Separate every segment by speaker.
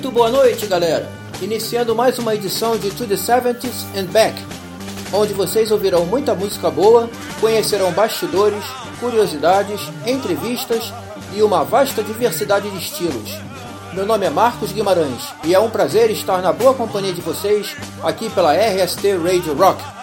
Speaker 1: Muito boa noite, galera! Iniciando mais uma edição de To the 70s and Back, onde vocês ouvirão muita música boa, conhecerão bastidores, curiosidades, entrevistas e uma vasta diversidade de estilos. Meu nome é Marcos Guimarães e é um prazer estar na boa companhia de vocês aqui pela RST Radio Rock.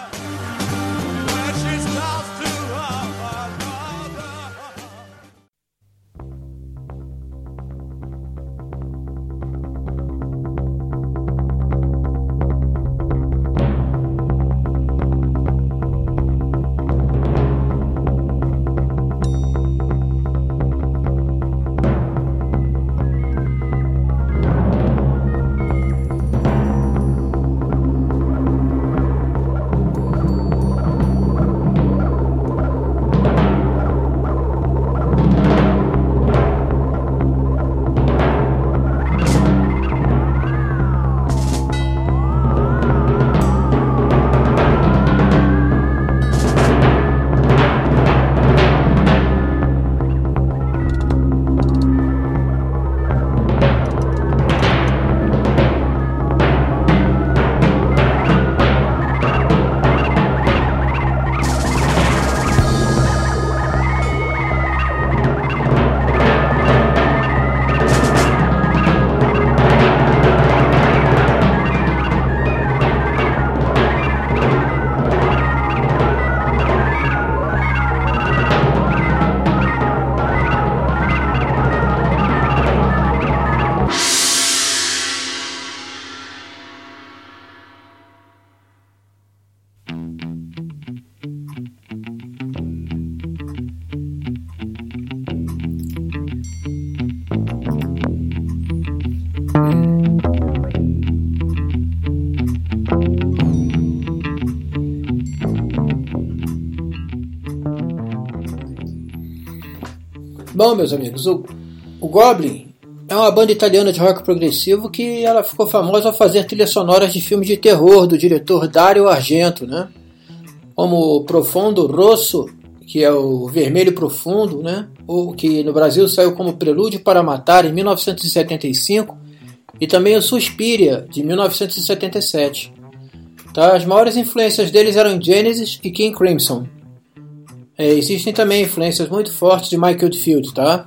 Speaker 1: Bom, meus amigos, o, o Goblin é uma banda italiana de rock progressivo que ela ficou famosa ao fazer trilhas sonoras de filmes de terror do diretor Dario Argento, né? Como Profondo Rosso, que é o Vermelho Profundo, né? O que no Brasil saiu como Prelúdio para Matar em 1975, e também o Suspiria de 1977. Tá? As maiores influências deles eram Genesis e King Crimson. É, existem também influências muito fortes de Michael Field, tá?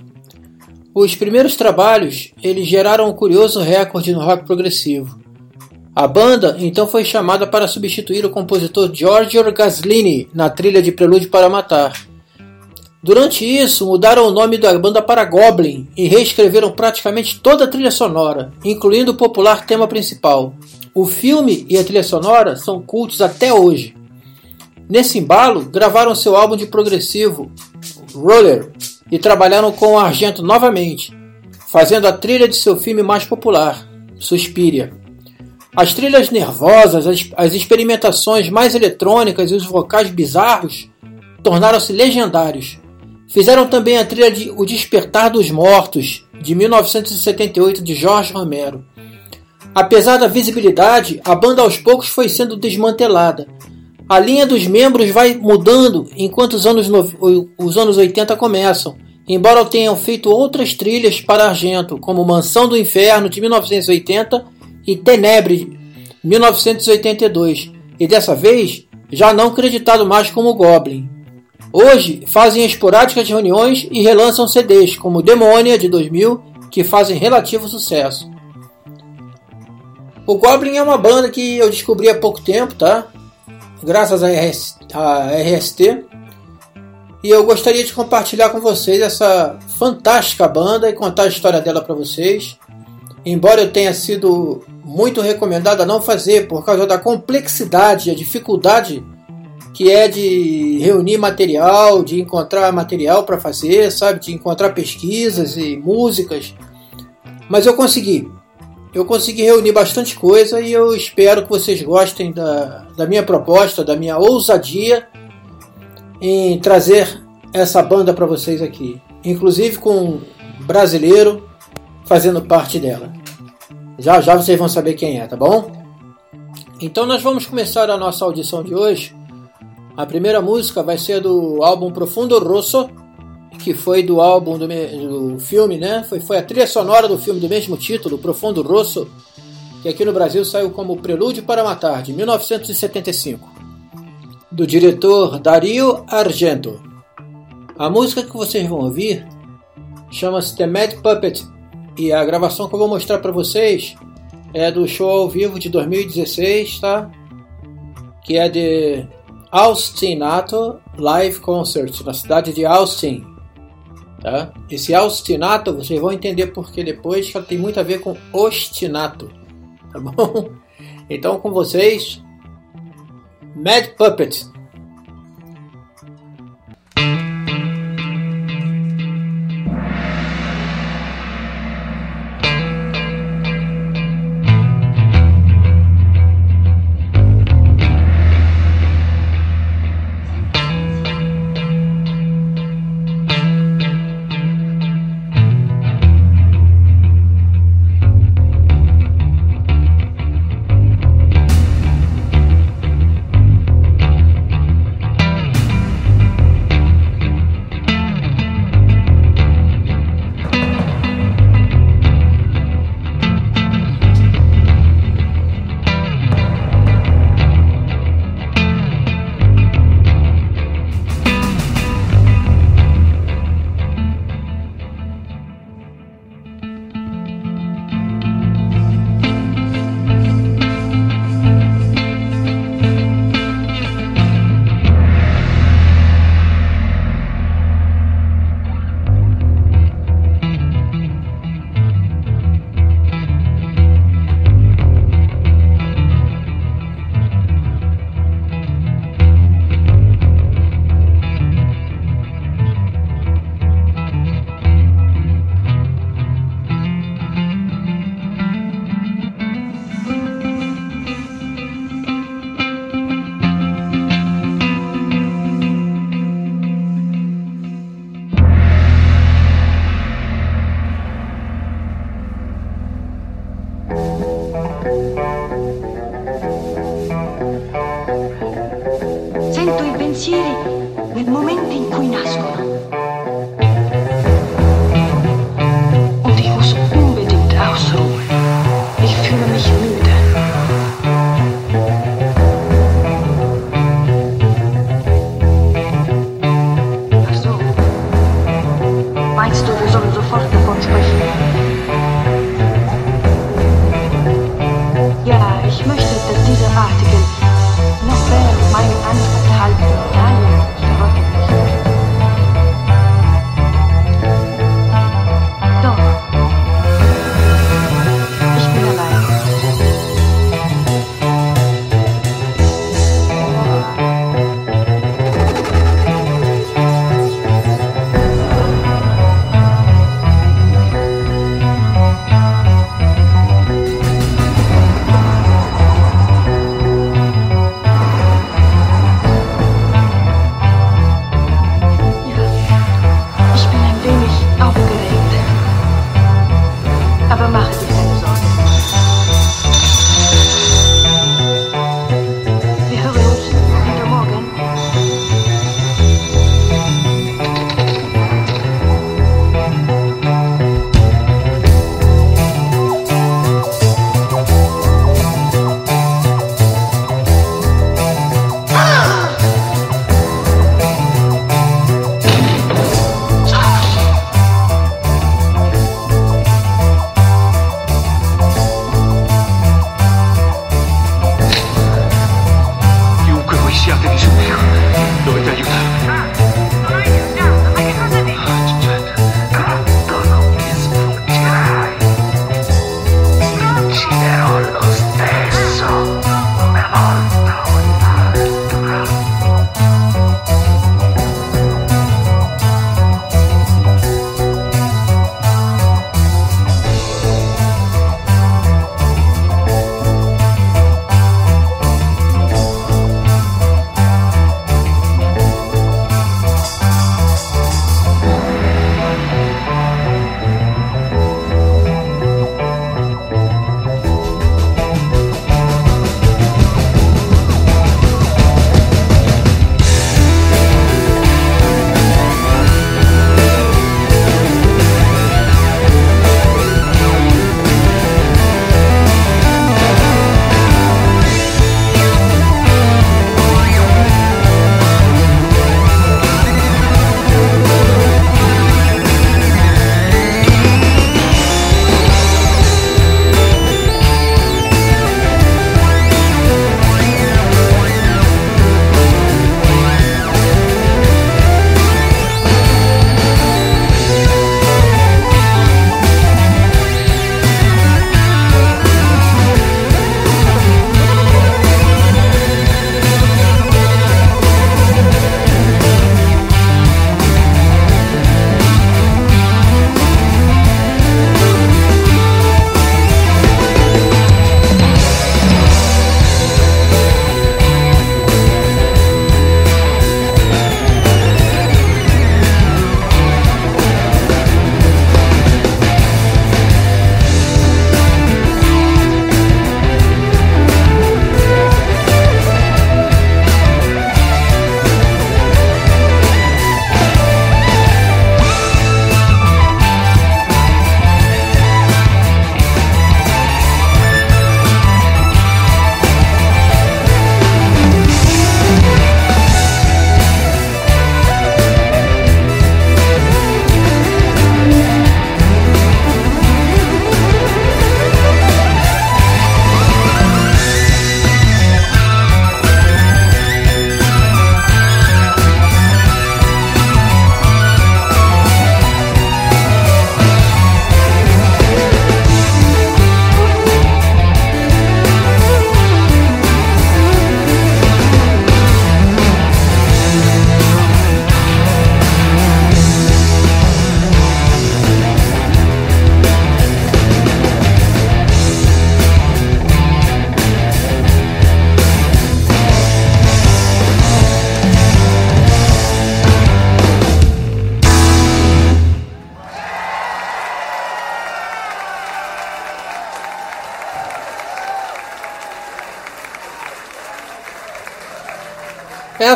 Speaker 1: Os primeiros trabalhos eles geraram um curioso recorde no rock progressivo. A banda então foi chamada para substituir o compositor Giorgio Gaslini na trilha de Prelúdio para Matar. Durante isso, mudaram o nome da banda para Goblin e reescreveram praticamente toda a trilha sonora, incluindo o popular tema principal. O filme e a trilha sonora são cultos até hoje. Nesse embalo, gravaram seu álbum de progressivo, Roller, e trabalharam com o Argento novamente, fazendo a trilha de seu filme mais popular, Suspiria. As trilhas nervosas, as, as experimentações mais eletrônicas e os vocais bizarros tornaram-se legendários. Fizeram também a trilha de O Despertar dos Mortos, de 1978, de Jorge Romero. Apesar da visibilidade, a banda aos poucos foi sendo desmantelada, a linha dos membros vai mudando enquanto os anos, os anos 80 começam, embora tenham feito outras trilhas para Argento, como Mansão do Inferno de 1980 e Tenebre 1982, e dessa vez já não creditado mais como Goblin. Hoje fazem esporádicas reuniões e relançam CDs, como Demônia de 2000, que fazem relativo sucesso. O Goblin é uma banda que eu descobri há pouco tempo, tá? Graças à RS, RST. E eu gostaria de compartilhar com vocês essa fantástica banda e contar a história dela para vocês. Embora eu tenha sido muito recomendado a não fazer por causa da complexidade, a dificuldade que é de reunir material, de encontrar material para fazer, sabe, de encontrar pesquisas e músicas. Mas eu consegui eu consegui reunir bastante coisa e eu espero que vocês gostem da, da minha proposta, da minha ousadia em trazer essa banda para vocês aqui, inclusive com um brasileiro fazendo parte dela. Já já vocês vão saber quem é, tá bom? Então nós vamos começar a nossa audição de hoje. A primeira música vai ser do álbum Profundo Rosso, que foi do álbum do, do, filme, né? Foi, foi a trilha sonora do filme do mesmo título, Profundo Rosso, que aqui no Brasil saiu como Prelúdio para Matar, de 1975, do diretor Dario Argento. A música que vocês vão ouvir chama-se The Mad Puppet e a gravação que eu vou mostrar para vocês é do show ao vivo de 2016, tá? Que é de Austinato Live Concert na cidade de Austin, Tá? Esse ostinato vocês vão entender porque depois que tem muito a ver com ostinato. Tá bom? Então com vocês, Mad Puppet.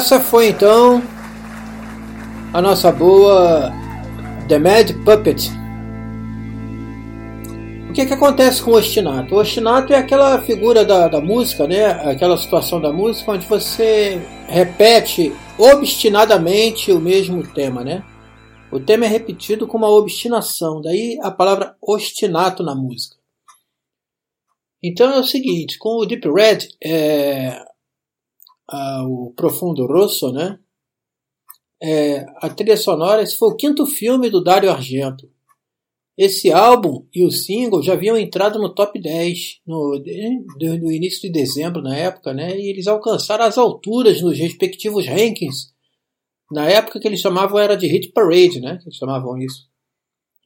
Speaker 1: Essa foi então a nossa boa The Mad Puppet. O que, que acontece com o ostinato? O ostinato é aquela figura da, da música, né? aquela situação da música onde você repete obstinadamente o mesmo tema. Né? O tema é repetido com uma obstinação, daí a palavra ostinato na música. Então é o seguinte, com o Deep Red, é, o Profundo Rosso, né? É, a trilha sonora, esse foi o quinto filme do Dario Argento. Esse álbum e o single já haviam entrado no top 10 no, no início de dezembro, na época, né? E eles alcançaram as alturas nos respectivos rankings. Na época que eles chamavam era de Hit Parade, né? Eles chamavam isso.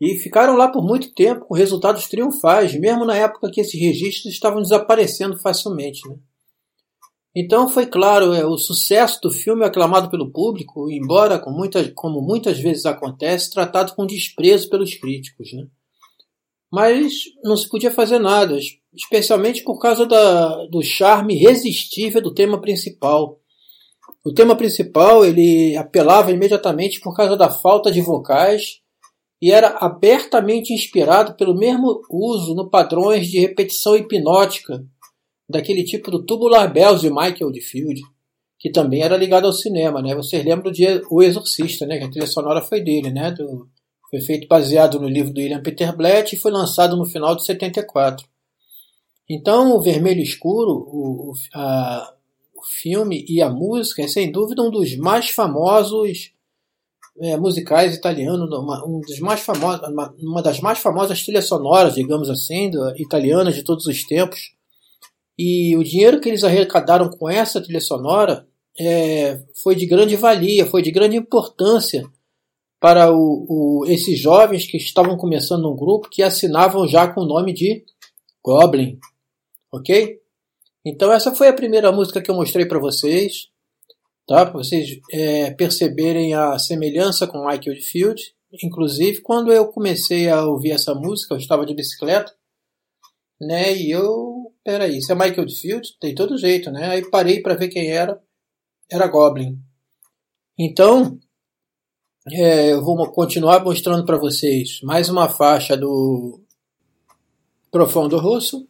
Speaker 1: E ficaram lá por muito tempo com resultados triunfais, mesmo na época que esses registros estavam desaparecendo facilmente, né? Então foi claro, é, o sucesso do filme aclamado pelo público, embora, com como muitas vezes acontece, tratado com desprezo pelos críticos. Né? Mas não se podia fazer nada, especialmente por causa da, do charme irresistível do tema principal. O tema principal ele apelava imediatamente por causa da falta de vocais e era abertamente inspirado pelo mesmo uso no padrões de repetição hipnótica daquele tipo do Tubular Bells de Michael Oldfield, que também era ligado ao cinema, né? Vocês lembram de O Exorcista, né? Que a trilha sonora foi dele, né? Do, foi feito baseado no livro do William Peter Blatt e foi lançado no final de 74. Então, o Vermelho Escuro, o, a, o filme e a música é sem dúvida um dos mais famosos é, musicais italianos, uma, um dos mais famosos, uma, uma, das mais famosas trilhas sonoras, digamos assim, italianas de todos os tempos. E o dinheiro que eles arrecadaram com essa trilha sonora é, foi de grande valia, foi de grande importância para o, o, esses jovens que estavam começando um grupo que assinavam já com o nome de Goblin. Ok? Então essa foi a primeira música que eu mostrei para vocês, tá? Para vocês é, perceberem a semelhança com Michael Field. Inclusive, quando eu comecei a ouvir essa música, eu estava de bicicleta, né? E eu peraí, isso é Michael Field? Tem todo jeito, né? Aí parei para ver quem era. Era Goblin. Então, é, eu vou continuar mostrando para vocês mais uma faixa do Profundo Russo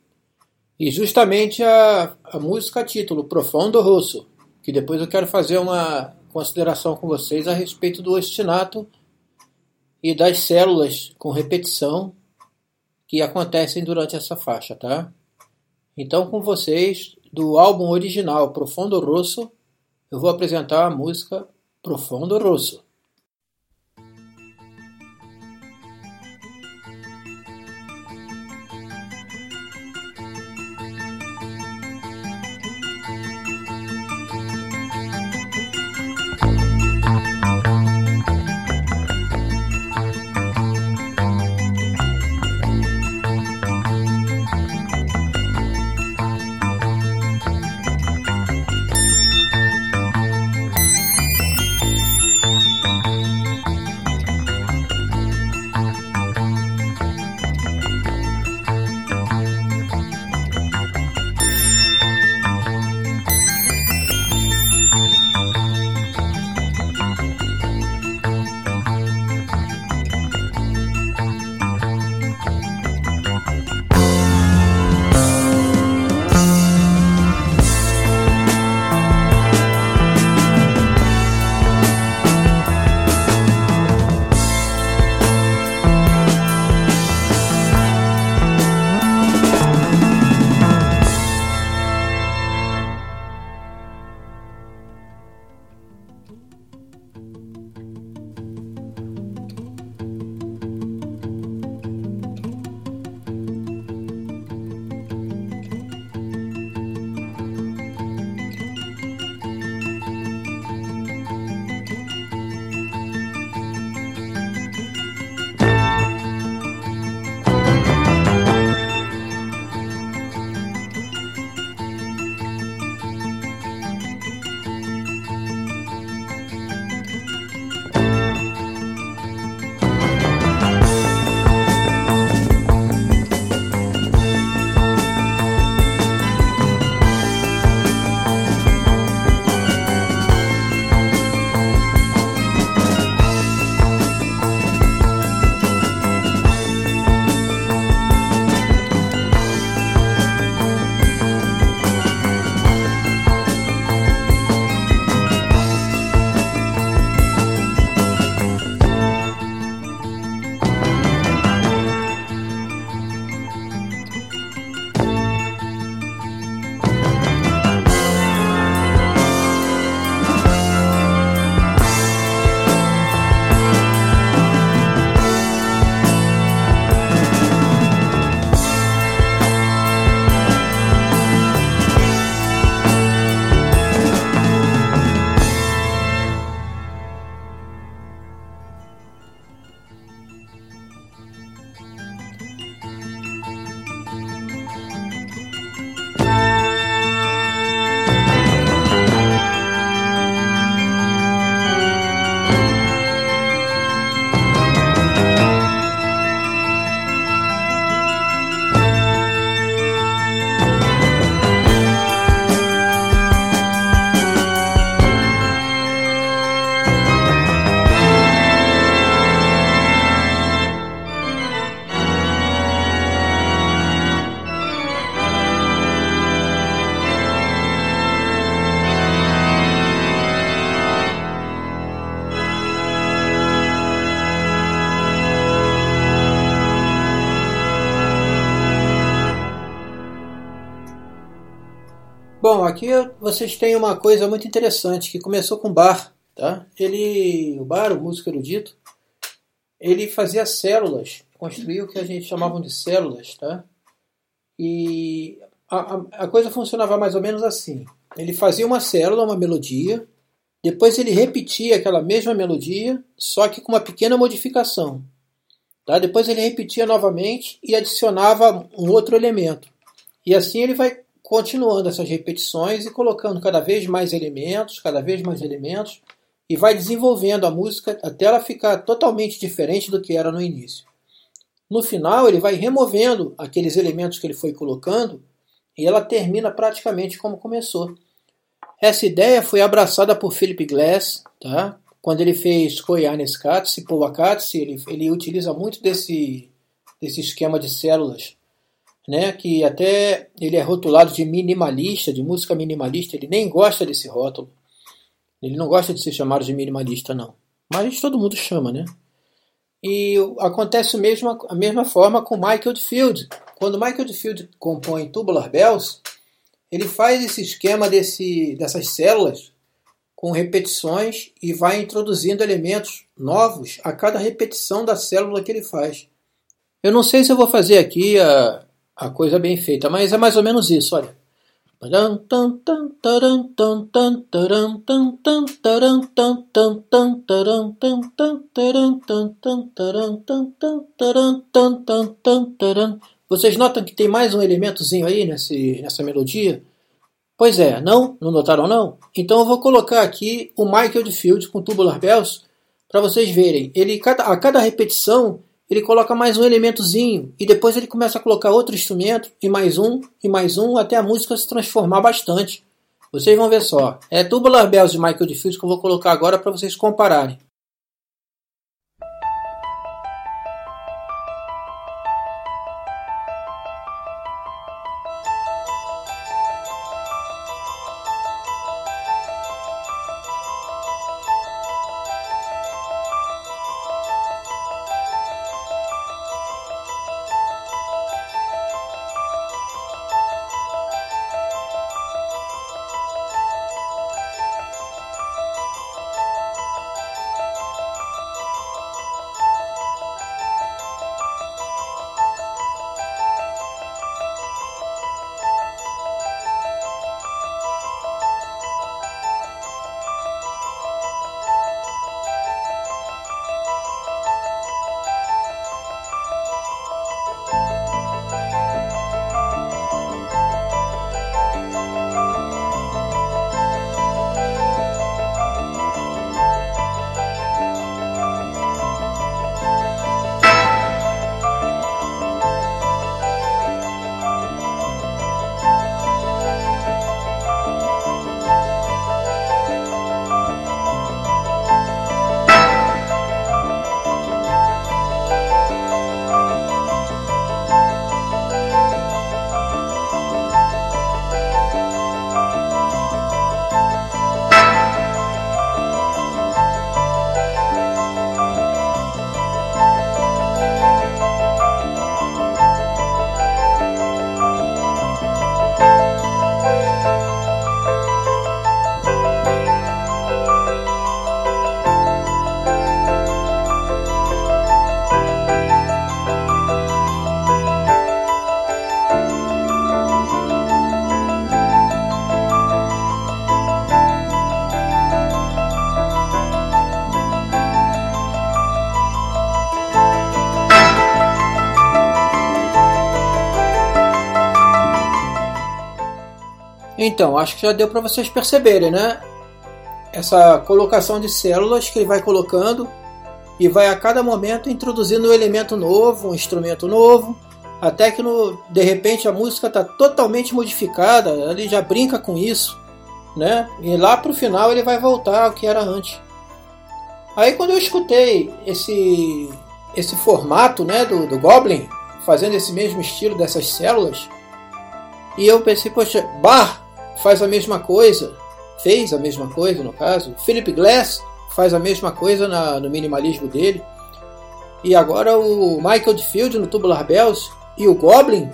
Speaker 1: e justamente a, a música título Profundo Russo, que depois eu quero fazer uma consideração com vocês a respeito do ostinato e das células com repetição que acontecem durante essa faixa, tá? Então, com vocês, do álbum original Profundo Rosso, eu vou apresentar a música Profundo Rosso. Aqui vocês têm uma coisa muito interessante que começou com Bar, tá? Ele, o Bar, o músico erudito, ele fazia células, construía o que a gente chamavam de células, tá? E a, a, a coisa funcionava mais ou menos assim. Ele fazia uma célula, uma melodia, depois ele repetia aquela mesma melodia, só que com uma pequena modificação. Tá? Depois ele repetia novamente e adicionava um outro elemento. E assim ele vai continuando essas repetições e colocando cada vez mais elementos, cada vez mais elementos, e vai desenvolvendo a música até ela ficar totalmente diferente do que era no início. No final, ele vai removendo aqueles elementos que ele foi colocando e ela termina praticamente como começou. Essa ideia foi abraçada por Philip Glass, tá? quando ele fez Koyanis Katsi, Powakatsi, ele, ele utiliza muito desse, desse esquema de células, né? que até ele é rotulado de minimalista, de música minimalista, ele nem gosta desse rótulo. Ele não gosta de ser chamado de minimalista, não. Mas todo mundo chama, né? E acontece mesmo a mesma forma com Michael Field. Quando Michael Field compõe Tubular Bells, ele faz esse esquema desse, dessas células com repetições e vai introduzindo elementos novos a cada repetição da célula que ele faz. Eu não sei se eu vou fazer aqui a, a coisa bem feita, mas é mais ou menos isso, olha. Vocês notam que tem mais um elementozinho aí nesse, nessa melodia? Pois é, não? Não notaram não? Então eu vou colocar aqui o Michael de Field com Tubular Bells para vocês verem. Ele a cada repetição ele coloca mais um elementozinho e depois ele começa a colocar outro instrumento e mais um e mais um até a música se transformar bastante. Vocês vão ver só. É Tubular Bells de Michael de Field que eu vou colocar agora para vocês compararem. Então, acho que já deu para vocês perceberem, né? Essa colocação de células que ele vai colocando e vai a cada momento introduzindo um elemento novo, um instrumento novo, até que no, de repente a música está totalmente modificada, ele já brinca com isso, né? E lá para o final ele vai voltar ao que era antes. Aí quando eu escutei esse esse formato, né, do, do Goblin fazendo esse mesmo estilo dessas células, e eu pensei, poxa, Bar faz a mesma coisa, fez a mesma coisa no caso. Philip Glass faz a mesma coisa na, no minimalismo dele. E agora o Michael Field no Tubular Bells e o Goblin,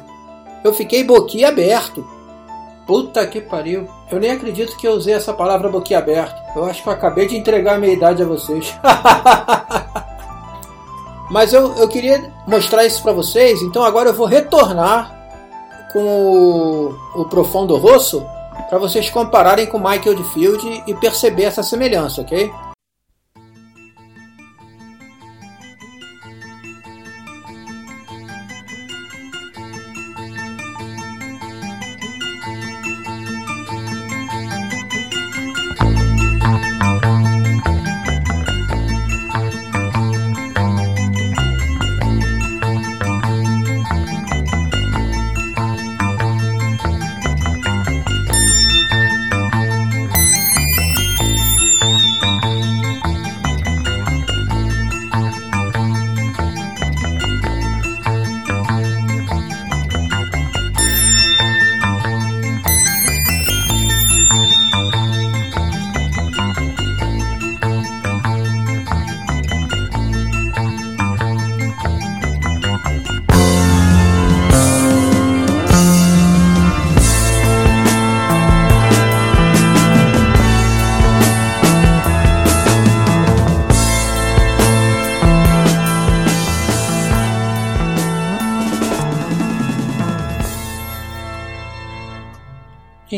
Speaker 1: eu fiquei boquiaberto. Puta que pariu. Eu nem acredito que eu usei essa palavra boquiaberto. Eu acho que eu acabei de entregar a minha idade a vocês. Mas eu, eu queria mostrar isso para vocês, então agora eu vou retornar com o, o Profundo Rosso para vocês compararem com Michael de Field e perceber essa semelhança, ok?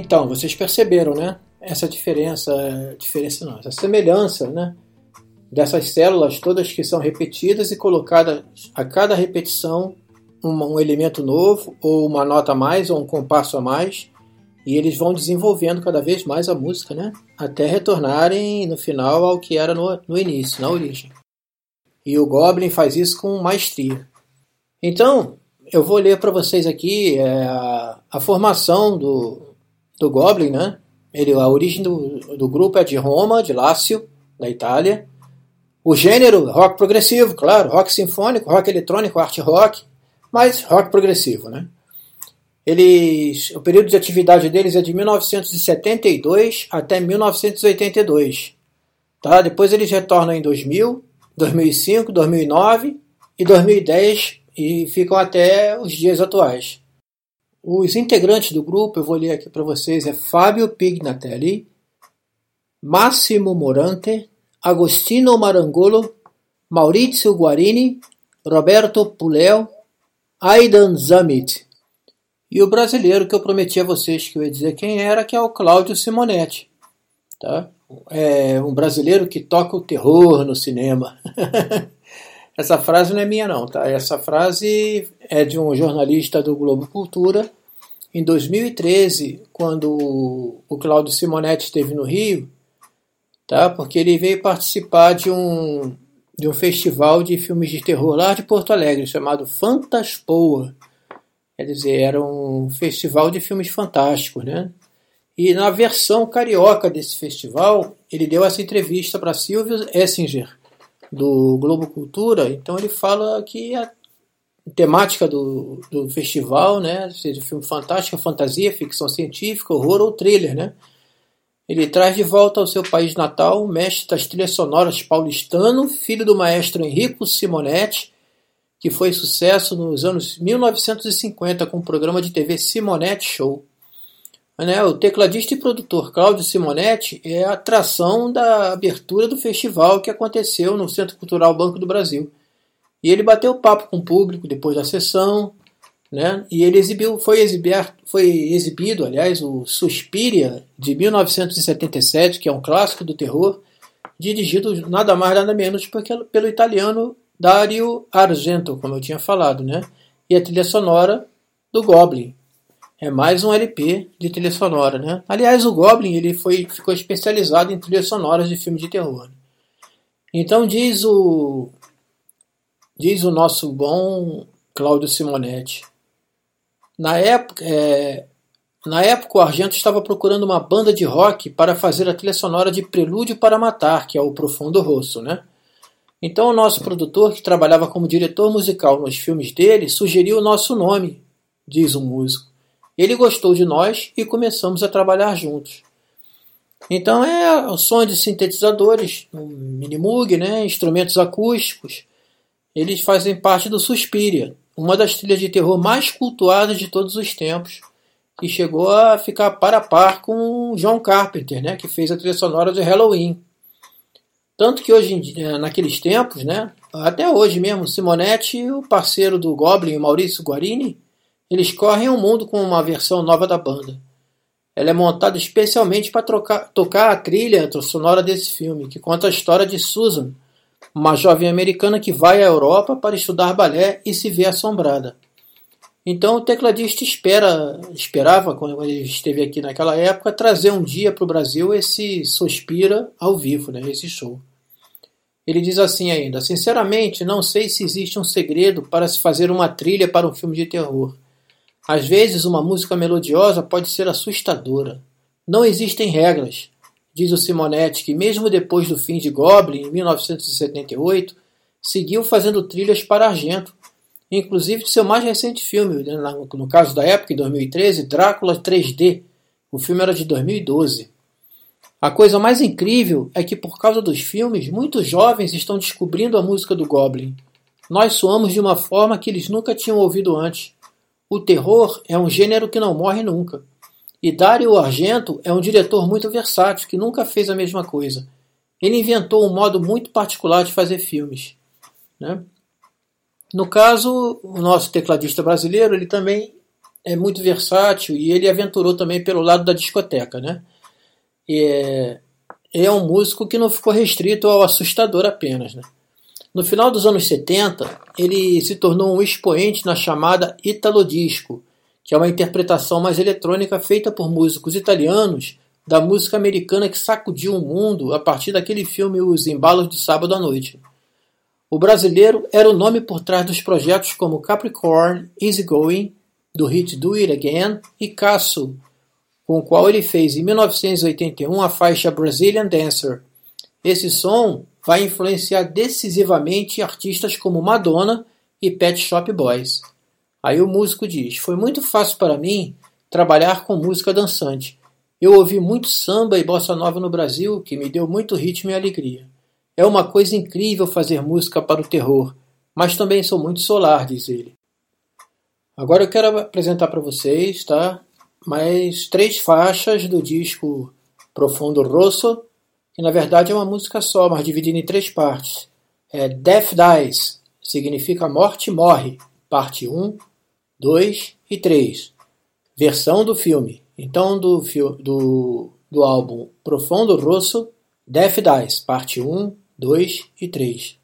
Speaker 1: Então, vocês perceberam, né? Essa diferença, diferença não, essa semelhança, né? Dessas células todas que são repetidas e colocadas a cada repetição um, elemento novo, ou uma nota a mais, ou um compasso a mais, e eles vão desenvolvendo cada vez mais a música, né? Até retornarem no final ao que era no, no início, na origem. E o Goblin faz isso com maestria. Então, eu vou ler para vocês aqui é, a, a formação do, do Goblin, né? Ele, a origem do, do grupo é de Roma, de Lácio, da Itália. O gênero, rock progressivo, claro, rock sinfônico, rock eletrônico, art rock, mas rock progressivo, né? Eles, o período de atividade deles é de 1972 até 1982. Tá? Depois eles retornam em 2000, 2005, 2009 e 2010 e ficam até os dias atuais. Os integrantes do grupo, eu vou ler aqui para vocês, é Fábio Pignatelli, Máximo Morante, Agostino Marangolo, Maurizio Guarini, Roberto Puleo, Aidan Zamit. E o brasileiro que eu prometi a vocês que eu ia dizer quem era, que é o Cláudio Simonetti. Tá? É um brasileiro que toca o terror no cinema. Essa frase não é minha não, tá? Essa frase é de um jornalista do Globo Cultura em 2013, quando o Claudio Simonetti esteve no Rio, tá? Porque ele veio participar de um de um festival de filmes de terror lá de Porto Alegre, chamado Fantaspoa. Quer dizer, era um festival de filmes fantásticos, né? E na versão carioca desse festival, ele deu essa entrevista para Silvio Essinger, do Globo Cultura. Então ele fala que temática do, do festival, né? Seja filme fantástico, fantasia, ficção científica, horror ou thriller, né? Ele traz de volta ao seu país natal o mestre das trilhas sonoras paulistano, filho do maestro Enrico Simonetti, que foi sucesso nos anos 1950 com o programa de TV Simonetti Show. Né, o tecladista e produtor Cláudio Simonetti é a atração da abertura do festival que aconteceu no Centro Cultural Banco do Brasil. E ele bateu papo com o público depois da sessão, né? E ele exibiu, foi, exibir, foi exibido, aliás, o Suspiria de 1977, que é um clássico do terror, dirigido nada mais nada menos porque, pelo italiano Dario Argento, como eu tinha falado, né? E a trilha sonora do Goblin. É mais um LP de trilha sonora, né? Aliás, o Goblin ele foi, ficou especializado em trilhas sonoras de filmes de terror. Então diz o Diz o nosso bom Cláudio Simonetti. Na época, é, na época, o Argento estava procurando uma banda de rock para fazer a trilha sonora de Prelúdio para Matar, que é o Profundo Rosso, né? Então o nosso produtor, que trabalhava como diretor musical nos filmes dele, sugeriu o nosso nome, diz o músico. Ele gostou de nós e começamos a trabalhar juntos. Então é o som de sintetizadores, um minimoog, né, instrumentos acústicos, eles fazem parte do Suspiria, uma das trilhas de terror mais cultuadas de todos os tempos, que chegou a ficar par a par com John Carpenter, né, que fez a trilha sonora de Halloween. Tanto que hoje, eh, naqueles tempos, né, até hoje mesmo, Simonetti e o parceiro do Goblin, Maurício Guarini, eles correm o mundo com uma versão nova da banda. Ela é montada especialmente para tocar a trilha sonora desse filme, que conta a história de Susan, uma jovem americana que vai à Europa para estudar balé e se vê assombrada. Então o tecladista espera, esperava, quando ele esteve aqui naquela época, trazer um dia para o Brasil esse Sospira ao vivo, né, esse show. Ele diz assim ainda: Sinceramente, não sei se existe um segredo para se fazer uma trilha para um filme de terror. Às vezes, uma música melodiosa pode ser assustadora. Não existem regras, diz o Simonetti, que mesmo depois do fim de Goblin, em 1978, seguiu fazendo trilhas para Argento, inclusive de seu mais recente filme, né, no caso da época, em 2013, Drácula 3D. O filme era de 2012. A coisa mais incrível é que, por causa dos filmes, muitos jovens estão descobrindo a música do Goblin. Nós soamos de uma forma que eles nunca tinham ouvido antes. O terror é um gênero que não morre nunca. E Dario Argento é um diretor muito versátil que nunca fez a mesma coisa. Ele inventou um modo muito particular de fazer filmes. Né? No caso, o nosso tecladista brasileiro ele também é muito versátil e ele aventurou também pelo lado da discoteca. Né? É, é um músico que não ficou restrito ao assustador apenas. Né? No final dos anos 70, ele se tornou um expoente na chamada Italo Disco, que é uma interpretação mais eletrônica feita por músicos italianos da música americana que sacudiu o mundo a partir daquele filme Os Embalos de Sábado à Noite. O brasileiro era o nome por trás dos projetos como Capricorn, Easy Going, do hit Do It Again e Casso, com o qual ele fez em 1981 a faixa Brazilian Dancer. Esse som vai influenciar decisivamente artistas como Madonna e Pet Shop Boys. Aí o músico diz: Foi muito fácil para mim trabalhar com música dançante. Eu ouvi muito samba e bossa nova no Brasil, que me deu muito ritmo e alegria. É uma coisa incrível fazer música para o terror, mas também sou muito solar, diz ele. Agora eu quero apresentar para vocês, tá? Mais três faixas do disco Profundo Rosso, que na verdade é uma música só, mas dividida em três partes. É Death Dies, significa morte morre, parte 1, 2 e 3. Versão do filme. Então, do, do, do álbum Profundo Rosso, Death Dies, parte 1, 2 e 3.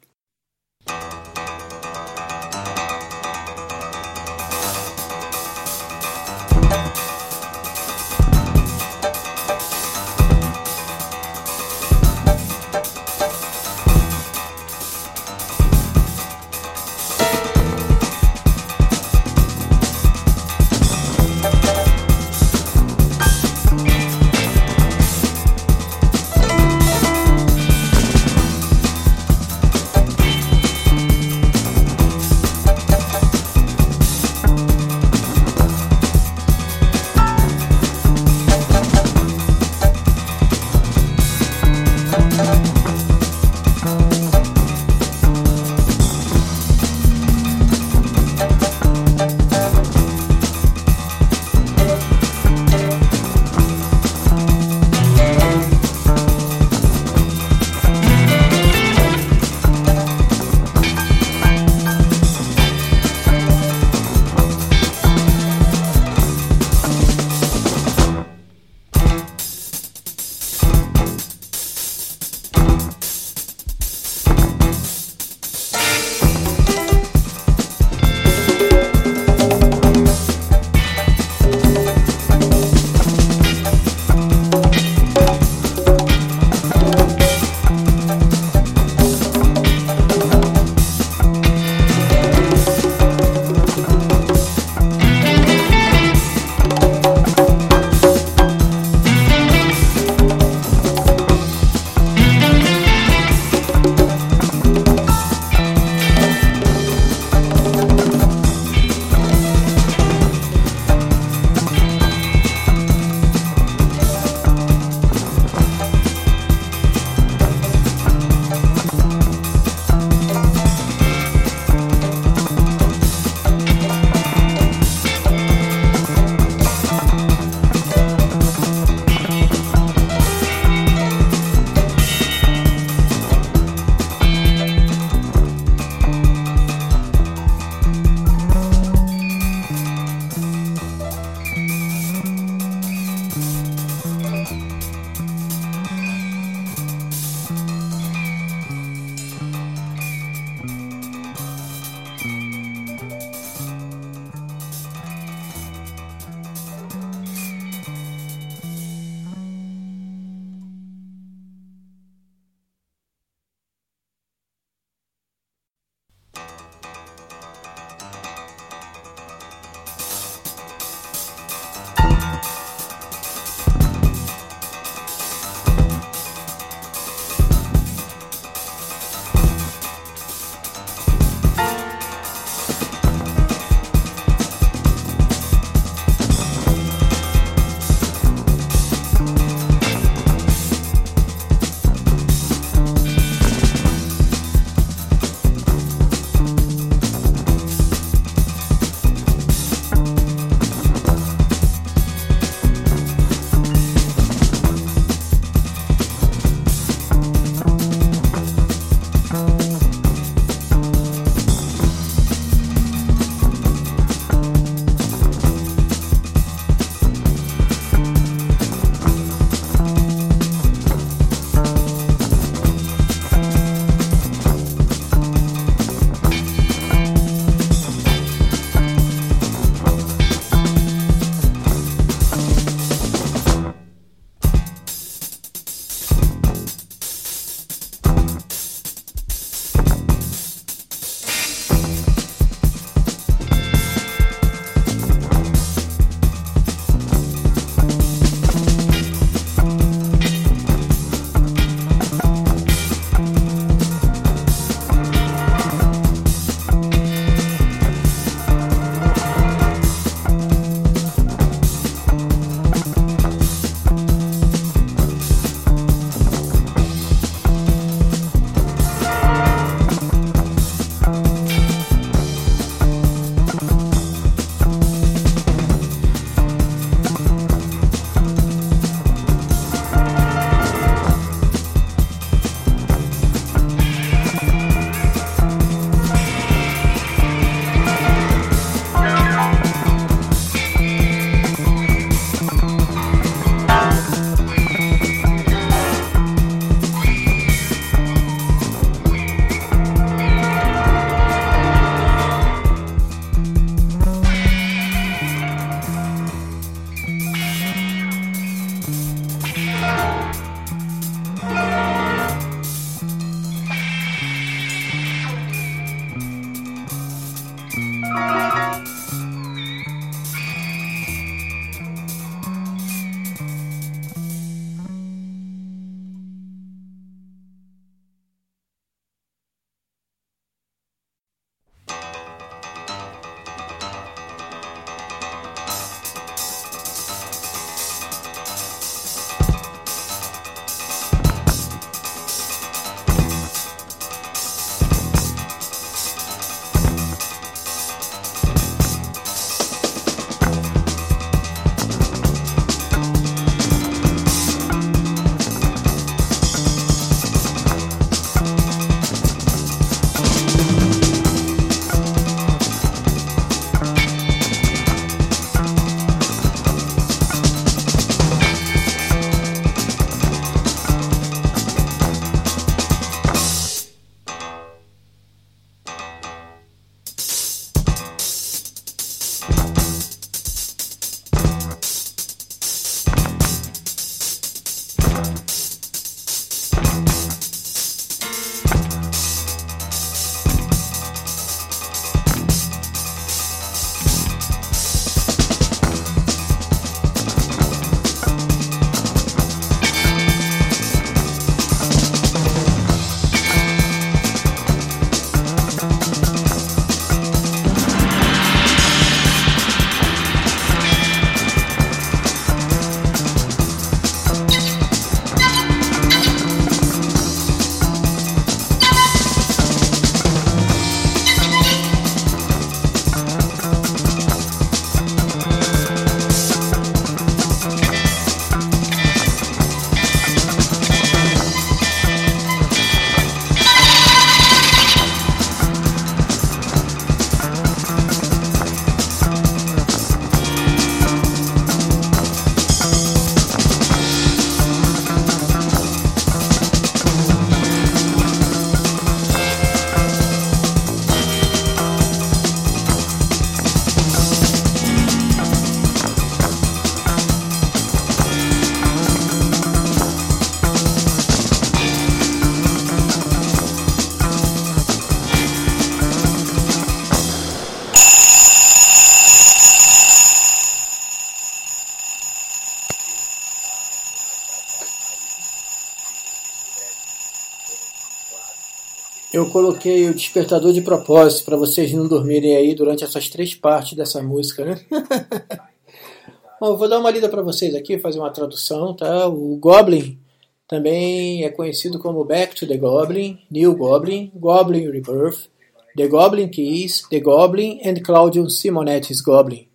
Speaker 1: Coloquei o despertador de propósito para vocês não dormirem aí durante essas três partes dessa música, né? Bom, vou dar uma lida para vocês aqui, fazer uma tradução, tá? O Goblin também é conhecido como Back to the Goblin, New Goblin, Goblin Rebirth, The Goblin Keys, The Goblin and Claudio Simonetti's Goblin.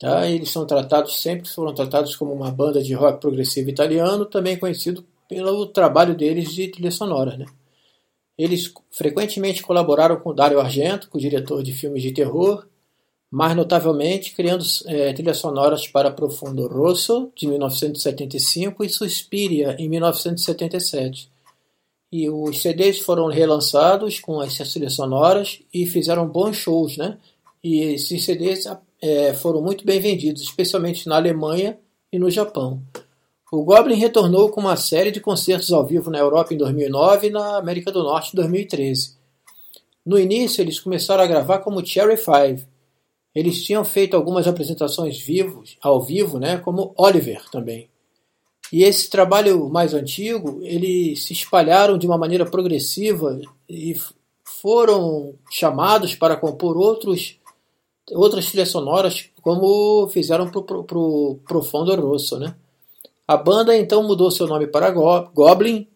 Speaker 1: Tá? Eles são tratados sempre foram tratados como uma banda de rock progressivo italiano, também conhecido pelo trabalho deles de trilha sonora, né? Eles frequentemente colaboraram com Dario Argento, o diretor de filmes de terror, mais notavelmente criando é, trilhas sonoras para Profundo Rosso, de 1975, e Suspiria, em 1977. E os CDs foram relançados com essas trilhas sonoras e fizeram bons shows, né? E esses CDs é, foram muito bem vendidos, especialmente na Alemanha e no Japão. O Goblin retornou com uma série de concertos ao vivo na Europa em 2009 e na América do Norte em 2013. No início, eles começaram a gravar como Cherry Five. Eles tinham feito algumas apresentações vivos, ao vivo, né, como Oliver também. E esse trabalho mais antigo, eles se espalharam de uma maneira progressiva e foram chamados para compor outros, outras trilhas sonoras, como fizeram para o Profundo Rosso, né? A banda então mudou seu nome para Goblin,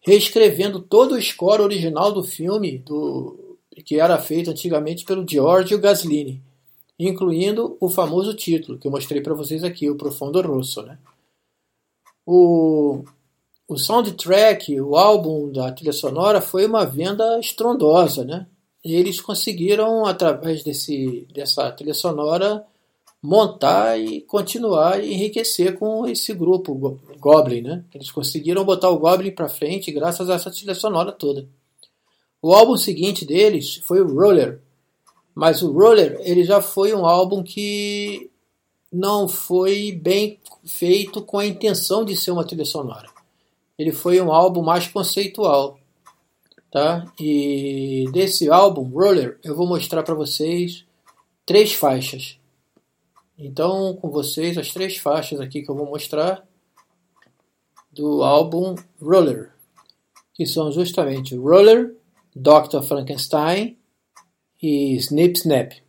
Speaker 1: reescrevendo todo o score original do filme do, que era feito antigamente pelo Giorgio Gaslini, incluindo o famoso título que eu mostrei para vocês aqui, o Profundo Rosso. Né? O, o soundtrack, o álbum da trilha sonora, foi uma venda estrondosa. Né? E eles conseguiram, através desse, dessa trilha sonora, montar e continuar e enriquecer com esse grupo Goblin, né? Eles conseguiram botar o Goblin para frente graças a essa trilha sonora toda. O álbum seguinte deles foi o Roller, mas o Roller ele já foi um álbum que não foi bem feito com a intenção de ser uma trilha sonora. Ele foi um álbum mais conceitual, tá? E desse álbum Roller eu vou mostrar para vocês três faixas. Então, com vocês, as três faixas aqui que eu vou mostrar do álbum Roller, que são justamente Roller, Dr. Frankenstein e Snip Snap.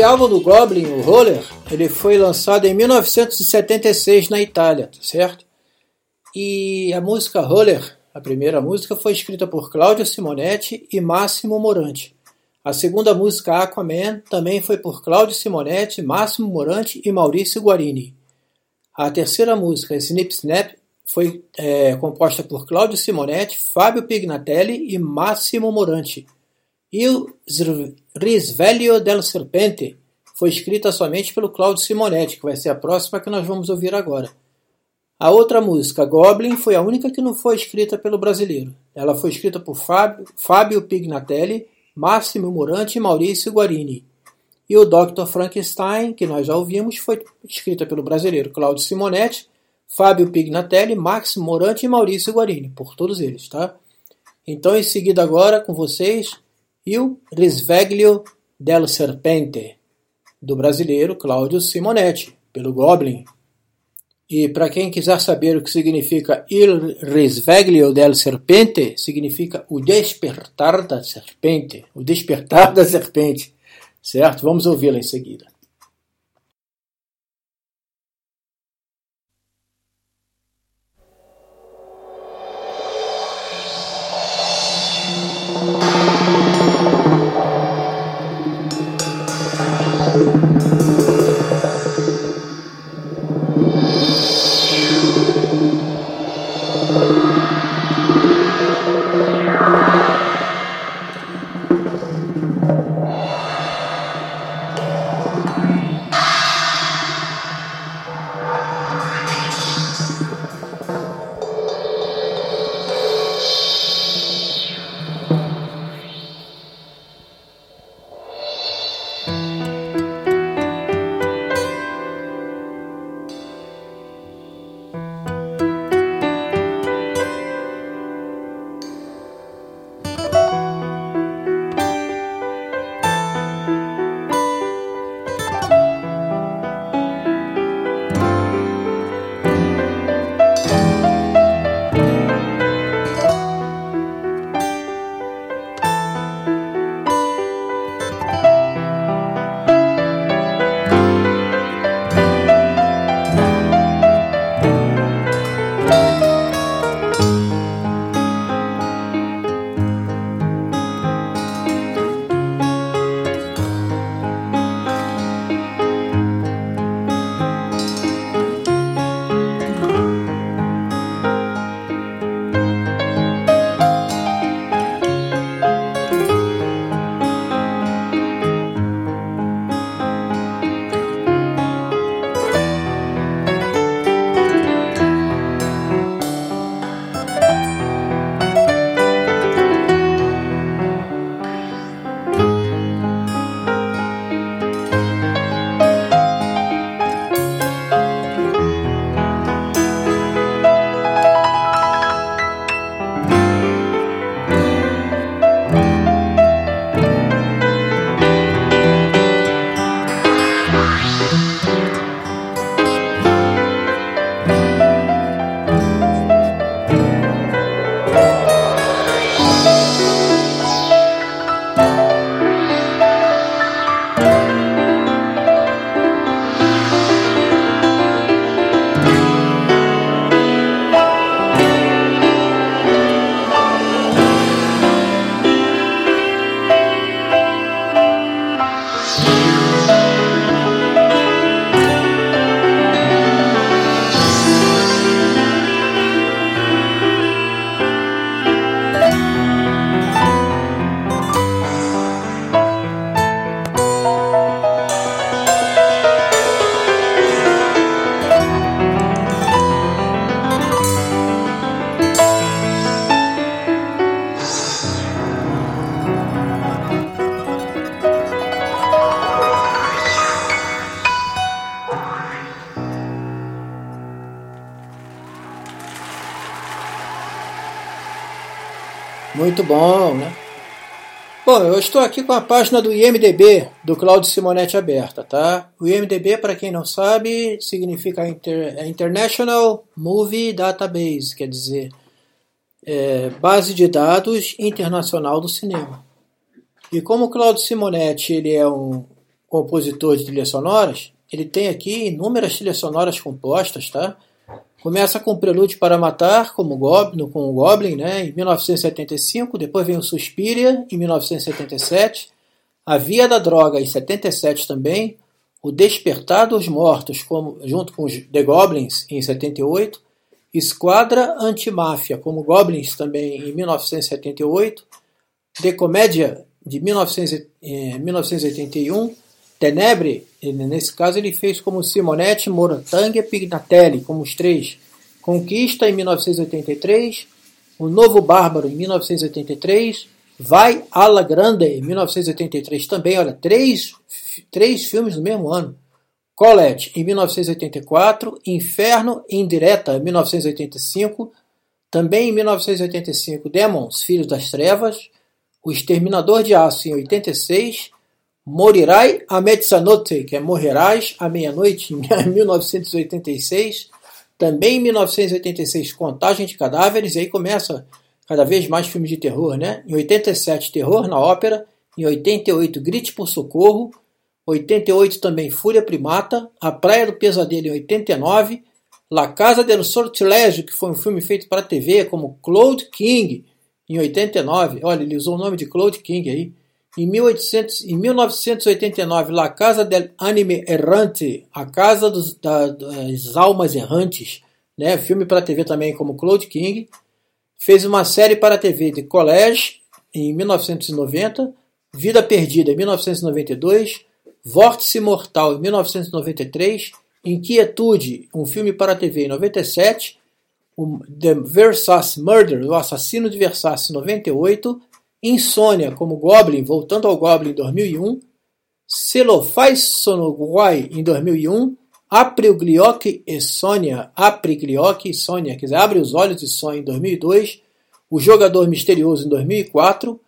Speaker 1: Esse álbum do Goblin, o Roller, ele foi lançado em 1976 na Itália, certo? E a música Roller, a primeira música, foi escrita por Claudio Simonetti e Massimo Moranti. A segunda música, Aquaman, também foi por Claudio Simonetti, Máximo Moranti e Maurício Guarini. A terceira música, Snip Snap, foi é, composta por Claudio Simonetti, Fábio Pignatelli e Máximo Moranti. E o Risveglio del Serpente foi escrita somente pelo Claudio Simonetti, que vai ser a próxima que nós vamos ouvir agora. A outra música, Goblin, foi a única que não foi escrita pelo brasileiro. Ela foi escrita por Fábio, Fábio Pignatelli, Máximo Moranti e Maurício Guarini. E o Dr. Frankenstein, que nós já ouvimos, foi escrita pelo brasileiro Claudio Simonetti, Fábio Pignatelli, Máximo Moranti e Maurício Guarini, por todos eles, tá? Então, em seguida agora, com vocês, o Risveglio del Serpente, do brasileiro Claudio Simonetti, pelo Goblin. E para quem quiser saber o que significa Il Risveglio del Serpente, significa o despertar da serpente. O despertar da serpente. Certo? Vamos ouvi-la em seguida. Muito bom, né? Bom, eu estou aqui com a página do IMDB, do Claudio Simonetti aberta, tá? O IMDB, para quem não sabe, significa Inter é International Movie Database, quer dizer, é, base de dados internacional do cinema. E como o Claudio Simonetti ele é um, compositor de trilhas sonoras, ele tem aqui inúmeras trilhas sonoras compostas, tá? Começa com o Prelúdio para Matar, como Goblin, com o Goblin, né, em 1975, depois vem o Suspiria, em 1977, A Via da Droga, em 77 também, O Despertar dos Mortos, como, junto com os The Goblins, em 78, Esquadra Antimáfia, como Goblins também, em 1978, The Comédia, de 1900, eh, 1981, Tenebre, ele, nesse caso ele fez como Simonetti, Morantang e Pignatelli, como os três. Conquista em 1983, O Novo Bárbaro em 1983, Vai alla Grande em 1983 também, olha, três, três filmes no mesmo ano. Colette em 1984, Inferno Indireta em 1985, também em 1985 Demons, Filhos das Trevas, O Exterminador de Aço em 86, Morirai a mezzanotte, que é Morrerás à meia-noite, em 1986. Também em 1986, Contagem de Cadáveres, e aí começa cada vez mais filmes de terror, né? Em 87, Terror na Ópera. Em 88, Grite por Socorro. 88 também, Fúria Primata. A Praia do Pesadelo em 89. La Casa del Sortilégio, que foi um filme feito para TV, como Cloud King, em 89. Olha, ele usou o nome de Cloud King aí. Em, 1800, em 1989, La Casa del Anime Errante, A Casa dos, da, das Almas Errantes, né? filme para TV também como Claude King, fez uma série para TV de College em 1990, Vida Perdida em 1992, Vórtice Mortal em 1993, Inquietude, um filme para TV em 97, The Versace Murder, o Assassino de Versace em 98, Insônia, como Goblin, voltando ao Goblin em 2001, Celofaz Sonoguai em 2001, Apriglioc e Sônia, Apriglioc e Sônia, quer dizer, Abre os Olhos e Sonha em 2002, O Jogador Misterioso em 2004,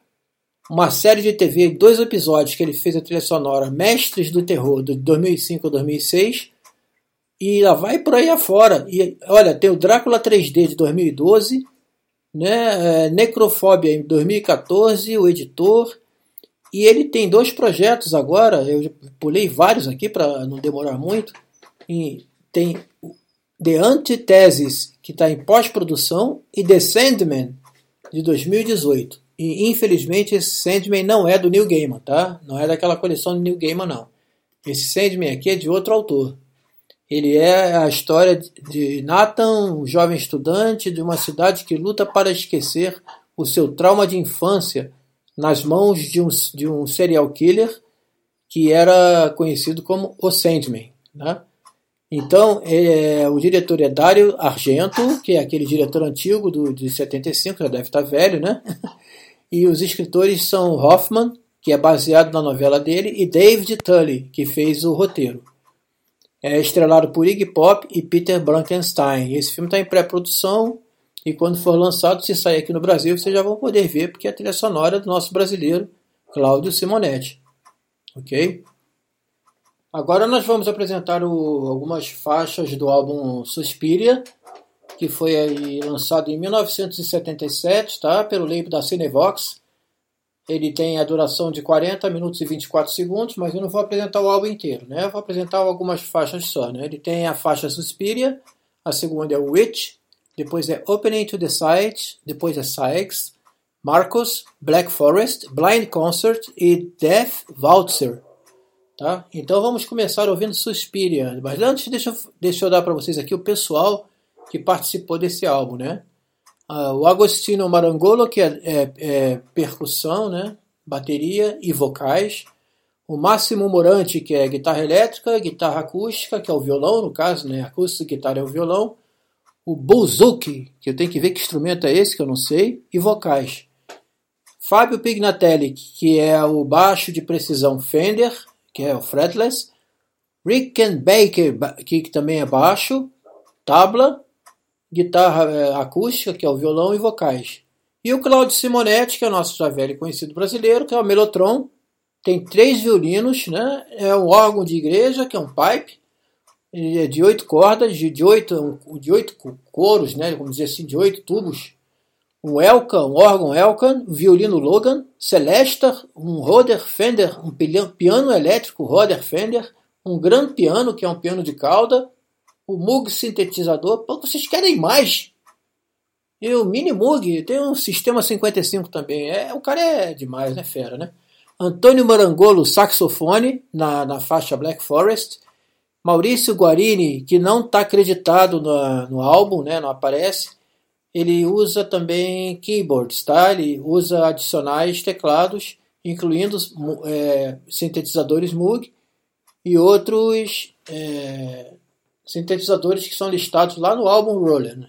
Speaker 1: uma série de TV, dois episódios que ele fez a trilha sonora Mestres do Terror de 2005 a 2006, e lá vai por aí afora. E olha, tem o Drácula 3D de 2012, né? É, Necrofóbia em 2014, o editor. E ele tem dois projetos agora, eu pulei vários aqui para não demorar muito. E tem The Antithesis, que está em pós-produção, e The Sandman, de 2018. E infelizmente esse Sandman não é do Neil Gaiman, tá? Não é daquela coleção do Neil Gaiman, não. Esse Sandman aqui é de outro autor. Ele é a história de Nathan, um jovem estudante de uma cidade que luta para esquecer o seu trauma de infância nas mãos de um, de um serial killer que era conhecido como o Sandman. Né? Então, é, o diretor é Dario Argento, que é aquele diretor antigo do, de 75, já deve estar velho, né? E os escritores são Hoffman, que é baseado na novela dele, e David Tully, que fez o roteiro é estrelado por Iggy Pop e Peter Frankenstein. Esse filme está em pré-produção e quando for lançado, se sair aqui no Brasil, vocês já vão poder ver, porque é a trilha sonora do nosso brasileiro, Cláudio Simonetti. Ok? Agora nós vamos apresentar o, algumas faixas do álbum Suspiria, que foi lançado em 1977, tá? Pelo label da Cinevox. Ele tem a duração de 40 minutos e 24 segundos, mas eu não vou apresentar o álbum inteiro, né? Eu vou apresentar algumas faixas só, né? Ele tem a faixa Suspiria, a segunda é Witch, depois é Opening to the Sight, depois é Sykes, Marcos, Black Forest, Blind Concert e Death Waltzer. Tá? Então vamos começar ouvindo Suspiria. Mas antes, deixa eu, deixa eu dar para vocês aqui o pessoal que participou desse álbum, né? Uh, o Agostino Marangolo, que é, é, é, percussão, né? bateria e vocais. O Máximo Morante, que é guitarra elétrica, guitarra acústica, que é o violão, no caso, né? acústica guitarra é o violão. O Buzuki, que eu tenho que ver que instrumento é esse, que eu não sei, e vocais. Fábio Pignatelli, que é o baixo de precisão Fender, que é o fretless. Rick Baker, que também é baixo, tabla, guitarra é, acústica, que é o violão, e vocais. E o Claudio Simonetti, que é o nosso já velho conhecido brasileiro, que é o Melotron, tem três violinos, né? é um órgão de igreja, que é um pipe, é de oito cordas, de, oito, de oito coros, né? vamos dizer assim, de oito tubos. um Elkan, um órgão Elkan, um violino Logan, Celesta, um Roder Fender, um piano elétrico Roder Fender, um Grand Piano, que é um piano de cauda, o Moog sintetizador. Pô, vocês querem mais? E o Mini Moog tem um sistema 55 também. É, o cara é demais, né, fera, né? Antônio Marangolo, saxofone, na, na faixa Black Forest. Maurício Guarini, que não está acreditado no, no álbum, né, não aparece. Ele usa também keyboards, tá? Ele usa adicionais teclados, incluindo é, sintetizadores Moog e outros é, sintetizadores que são listados lá no álbum Roller. Né?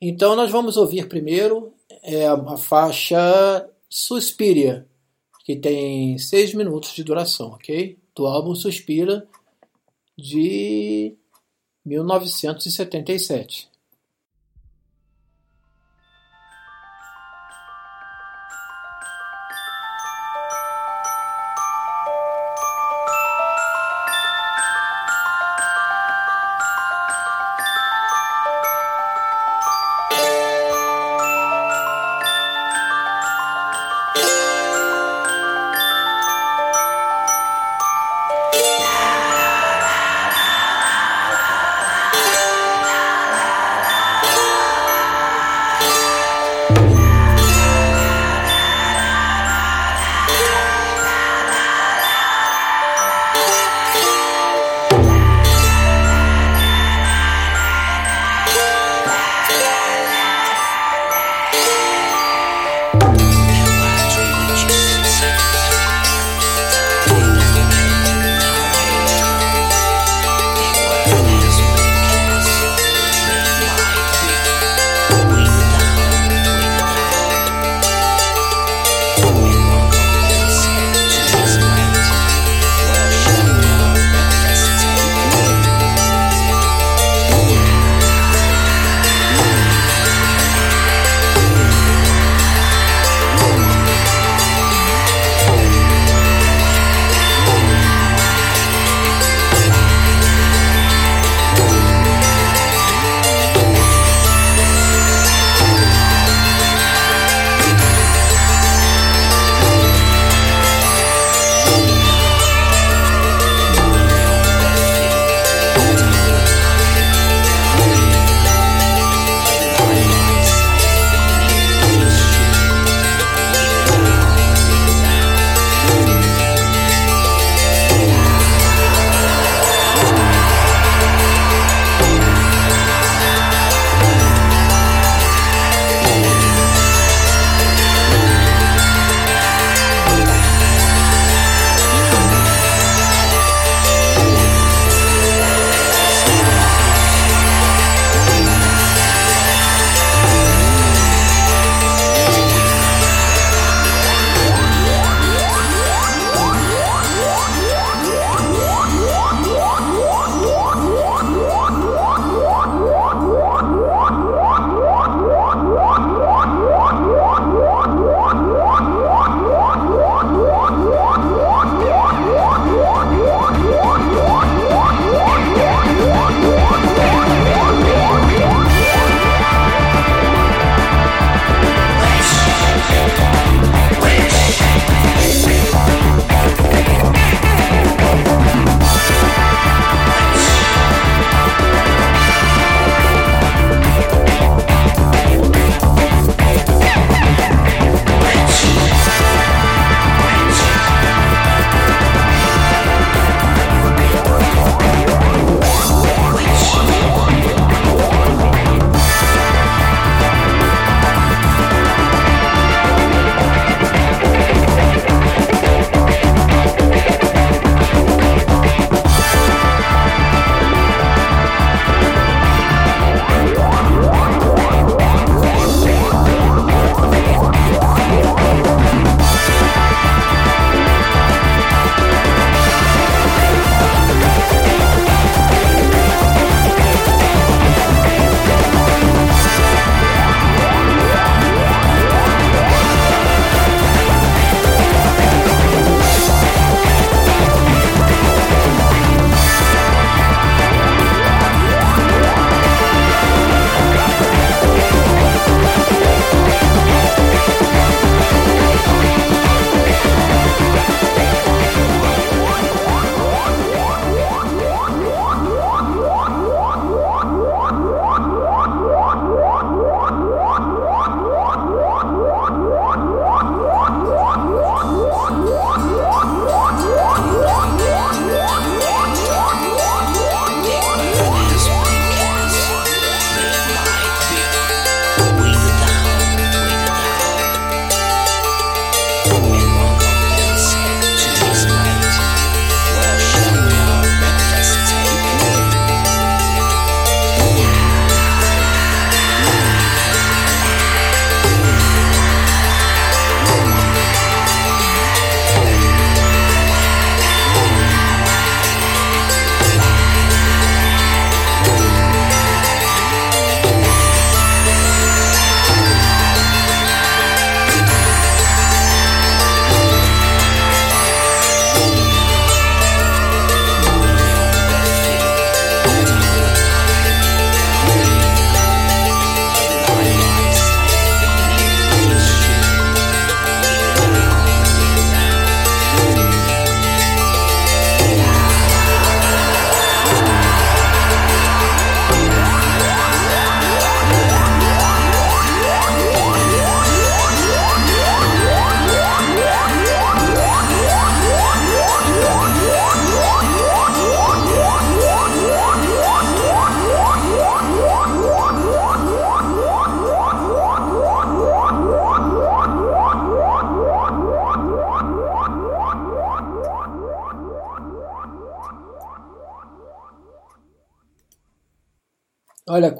Speaker 1: Então nós vamos ouvir primeiro é, a, faixa Suspiria, que tem seis minutos de duração, ok? Do álbum Suspira de 1977.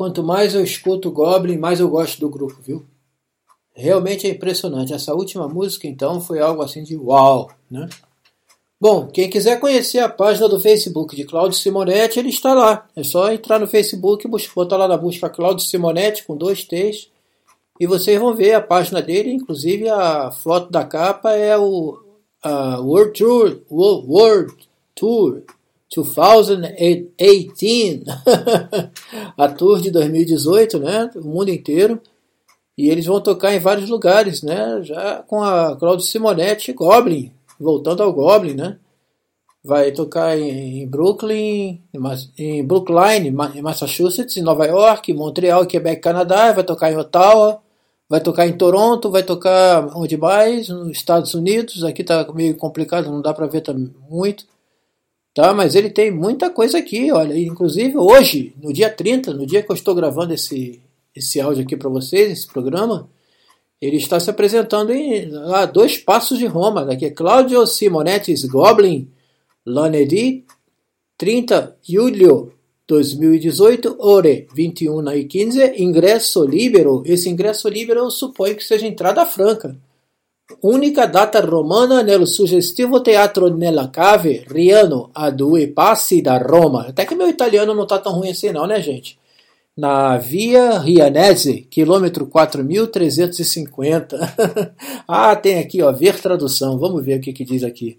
Speaker 1: Quanto mais eu escuto Goblin, mais eu gosto do grupo, viu? Realmente é impressionante. Essa última música, então, foi algo assim de uau, né? Bom, quem quiser conhecer a página do Facebook de Claudio Simonetti, ele está lá. É só entrar no Facebook, botar lá na busca Claudio Simonetti com dois T's e vocês vão ver a página dele. Inclusive a foto da capa é o World Tour, World Tour 2018, a tour de 2018, né? O mundo inteiro. E eles vão tocar em vários lugares, né? Já com a Claudio Simonetti Goblin, voltando ao Goblin, né? Vai tocar em Brooklyn, em Brookline, em Massachusetts, em Nova York, Montreal, Quebec, Canadá, vai tocar em Ottawa, vai tocar em Toronto, vai tocar onde mais? Nos Estados Unidos, aqui tá meio complicado, não dá para ver muito. Tá, mas ele tem muita coisa aqui, olha, inclusive hoje, no dia 30, no dia que eu estou gravando esse esse áudio aqui para vocês, esse programa, ele está se apresentando em lá, dois passos de Roma. Daqui é Claudio Simonetti's Goblin, Lanedi, 30 julho 2018, ore 21 e 15, ingresso libero. Esse ingresso libero eu suponho que seja entrada franca. Única data romana nel sugestivo teatro nella cave, Riano, a due passi da Roma. Até que meu italiano não está tão ruim assim não, né gente? na Via Rianese, quilômetro 4350. ah, tem aqui, ó, ver tradução. Vamos ver o que, que diz aqui.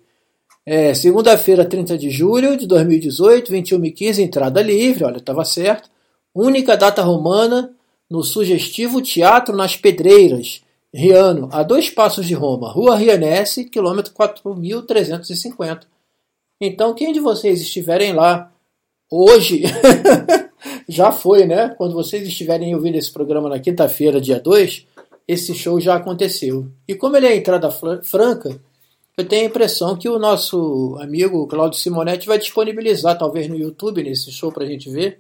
Speaker 1: É, Segunda-feira, 30 de julho de 2018, 21 e 15, entrada livre, olha, estava certo. Única data romana no sugestivo Teatro nas Pedreiras, Riano, a dois passos de Roma, Rua Rianese, quilômetro 4350. Então, quem de vocês estiverem lá hoje já foi, né? Quando vocês estiverem ouvindo esse programa na quinta-feira, dia 2, esse show já aconteceu. E como ele é entrada franca, eu tenho a impressão que o nosso amigo Claudio Simonetti vai disponibilizar, talvez no YouTube, nesse show para a gente ver.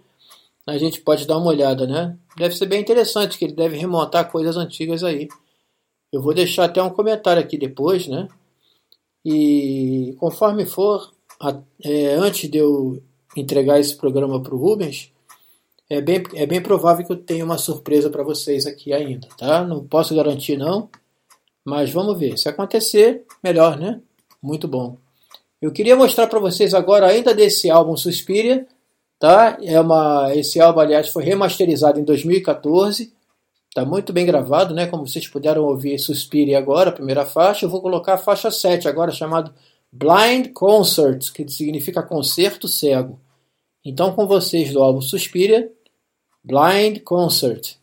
Speaker 1: A gente pode dar uma olhada, né? Deve ser bem interessante, que ele deve remontar coisas antigas aí. Eu vou deixar até um comentário aqui depois, né? E conforme for, é, antes de eu entregar esse programa para o Rubens, é bem, é bem provável que eu tenha uma surpresa para vocês aqui ainda, tá? Não posso garantir não, mas vamos ver. Se acontecer, melhor, né? Muito bom. Eu queria mostrar para vocês agora ainda desse álbum Suspiria, tá? É uma, esse álbum, aliás, foi remasterizado em 2014. Tá muito bem gravado, né? Como vocês puderam ouvir Suspiria agora, a primeira faixa. Eu vou colocar a faixa 7 agora, chamado Blind Concert, que significa concerto cego. Então, com vocês do álbum Suspiria, Blind Concert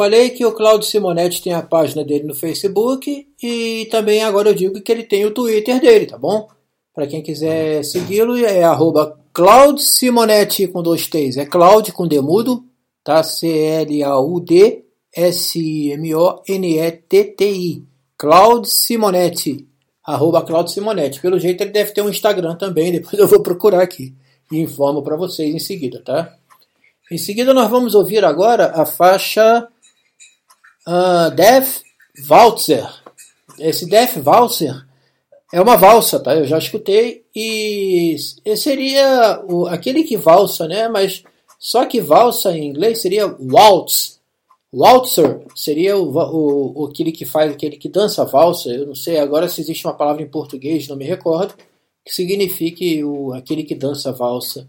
Speaker 1: falei que o Claudio Simonetti tem a página dele no Facebook e também agora eu digo que ele tem o Twitter dele, tá bom? Para quem quiser segui-lo é arroba Claudio Simonetti com dois T's, é Claudio com demudo, tá? C-L-A-U-D S-I-M-O-N-E-T-T-I. Claudio Simonetti, arroba Claudio Simonetti. Pelo jeito ele deve ter um Instagram também, depois eu vou procurar aqui e informo para vocês em seguida, tá? Em seguida, nós vamos ouvir agora a faixa uh, Death Waltzer. Esse Death Waltzer é uma valsa, tá? Eu já escutei e seria o, aquele que valsa, né? Mas só que valsa em inglês seria waltz. Waltzer seria o, o, o, aquele que faz, aquele que dança valsa. Eu não sei agora se existe uma palavra em português, não me recordo, que signifique o, aquele que dança valsa,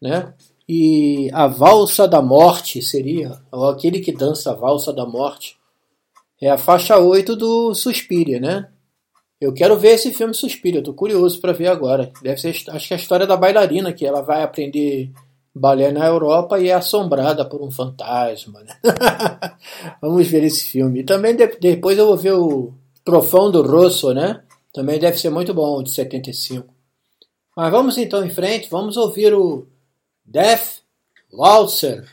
Speaker 1: né? E a valsa da morte seria, ou aquele que dança a valsa da morte, é a faixa 8 do Suspiria, né? Eu quero ver esse filme Suspiria, eu tô curioso para ver agora. Deve ser, acho que é a história da bailarina, que ela vai aprender balé na Europa e é assombrada por um fantasma. Né? Vamos ver esse filme. E também de, depois eu vou ver o Profundo Rosso, né? Também deve ser muito bom, de 75. Mas vamos então em frente, vamos ouvir o Death Waltzer.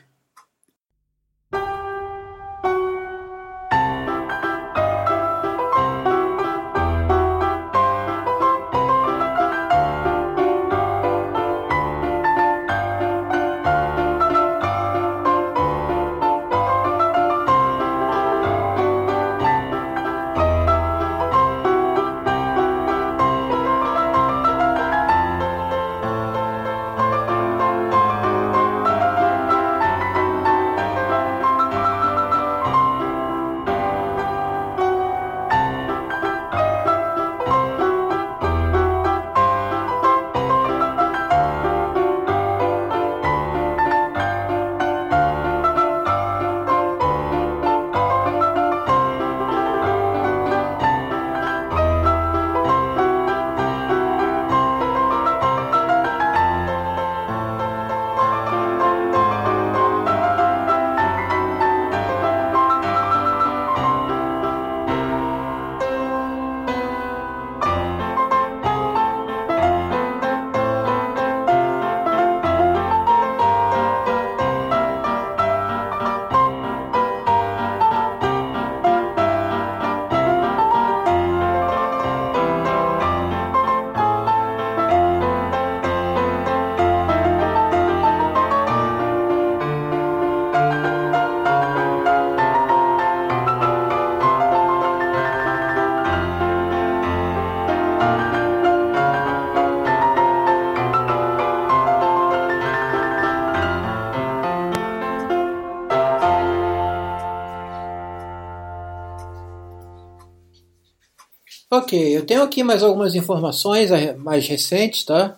Speaker 1: Eu tenho aqui mais algumas informações mais recentes, tá?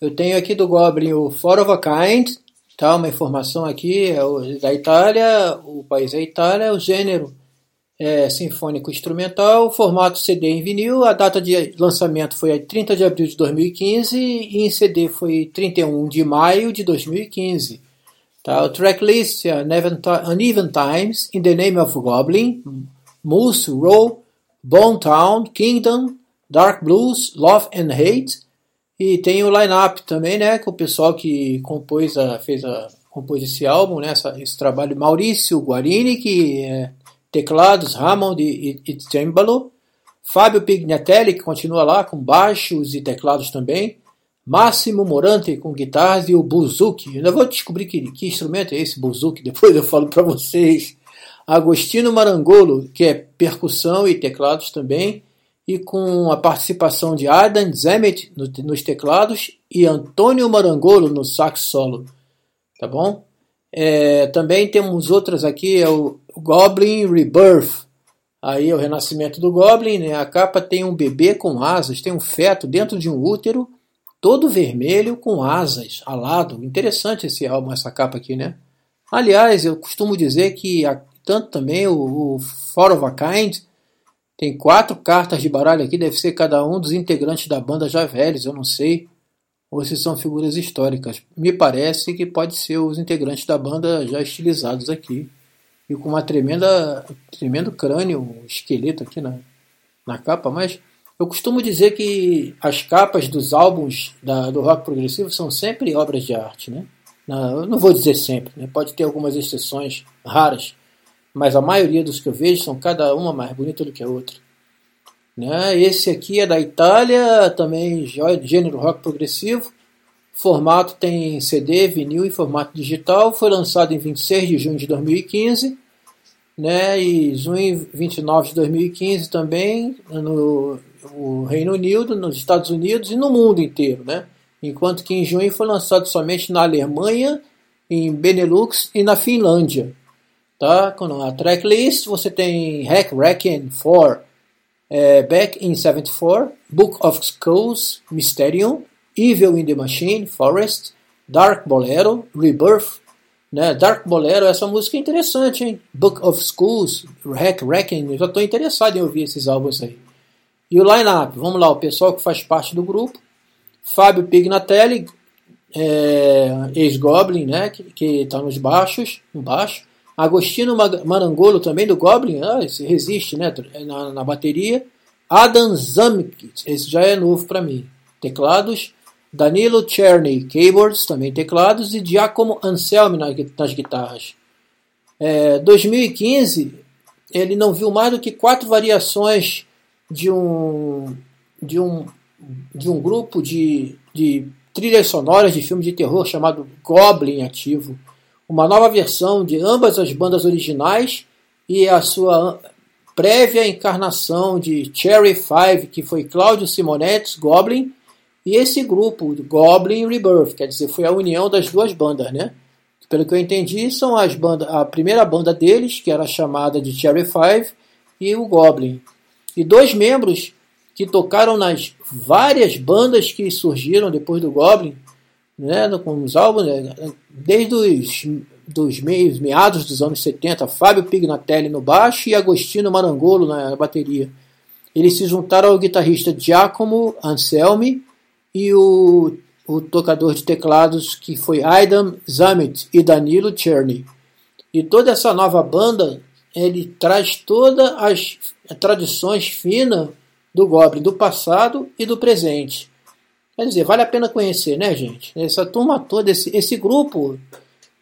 Speaker 1: Eu tenho aqui do Goblin o For of a Kind, tá? Uma informação aqui é da Itália, o país é Itália, o gênero é sinfônico instrumental, o formato CD em vinil, a data de lançamento foi 30 de abril de 2015 e em CD foi 31 de maio de 2015. Tá? O tracklist é Uneven Times, In the Name of Goblin, Moose, Roll, Bone Town, Kingdom, Dark Blues, Love and Hate. E tem o line-up também, né? Com o pessoal que compôs a, fez a, compôs esse álbum, né? Essa, esse trabalho. Maurício Guarini, que é teclados, Hammond e, e, e Cembalo. Fábio Pignatelli, que continua lá com baixos e teclados também. Máximo Morante com guitarras e o buzuki. Eu ainda vou descobrir que, que instrumento é esse buzuki, depois eu falo para vocês. Agostino Marangolo, que é percussão e teclados também, e com a participação de Adam Zemet nos teclados e Antônio Marangolo no sax solo. Tá bom? É, também temos outras aqui, é o Goblin Rebirth. Aí é o renascimento do Goblin, né? A capa tem um bebê com asas, tem um feto dentro de um útero, todo vermelho com asas, alado. Interessante esse álbum, essa capa aqui, né? Aliás, eu costumo dizer que a tanto também o, o Four of a Kind. Tem quatro cartas de baralho aqui, deve ser cada um dos integrantes da banda já velhos, eu não sei. Ou se são figuras históricas. Me parece que pode ser os integrantes da banda já estilizados aqui. e com uma tremenda, tremendo crânio, um esqueleto aqui na, na capa, mas eu costumo dizer que as capas dos álbuns da, do rock progressivo são sempre obras de arte, né? Não, eu não vou dizer sempre, né? pode ter algumas exceções raras, mas a maioria dos que eu vejo são cada uma mais bonita do que a outra. Né? Esse aqui é da Itália, também gênero rock progressivo. Formato tem CD, vinil e formato digital. Foi lançado em 26 de junho de 2015. Né? E junho 29 de 2015 também no, no Reino Unido, nos Estados Unidos e no mundo inteiro. Né? Enquanto que em junho foi lançado somente na Alemanha, em Benelux e na Finlândia. Tá? A tracklist você tem Hack Wrecking 4 é, Back in 74, Book of Skulls, Mysterium, Evil in the Machine, Forest, Dark Bolero, Rebirth, né? Dark Bolero, essa música é interessante, hein? Book of Schools, Hack Wrecking, eu já estou interessado em ouvir esses álbuns aí. E o line-up, vamos lá, o pessoal que faz parte do grupo, Fábio Pignatelli, é, ex-Goblin, né? Que está nos baixos, no baixo. Agostino Marangolo também do Goblin, ah, esse resiste né, na, na bateria. Adam Zamik, esse já é novo para mim. Teclados. Danilo Czerny, keyboards, também teclados. E Giacomo Anselmi nas guitarras. É, 2015, ele não viu mais do que quatro variações de um, de um, de um grupo de, de trilhas sonoras de filme de terror chamado Goblin Ativo uma nova versão de ambas as bandas originais e a sua prévia encarnação de Cherry Five, que foi Claudio Simonetti, Goblin, e esse grupo, Goblin Rebirth, quer dizer, foi a união das duas bandas, né? Pelo que eu entendi, são as bandas, a primeira banda deles, que era chamada de Cherry Five, e o Goblin. E dois membros que tocaram nas várias bandas que surgiram depois do Goblin, né, com os álbuns, né, desde os dos meios, meados dos anos 70, Fábio Pignatelli no baixo e Agostino Marangolo na bateria. Eles se juntaram ao guitarrista Giacomo Anselmi e o, o tocador de teclados que foi Aidan Zamet e Danilo Czerny. E toda essa nova banda, ele traz todas as tradições finas do Goblin, do passado e do presente. Quer dizer, vale a pena conhecer, né, gente? Essa turma toda, esse, esse grupo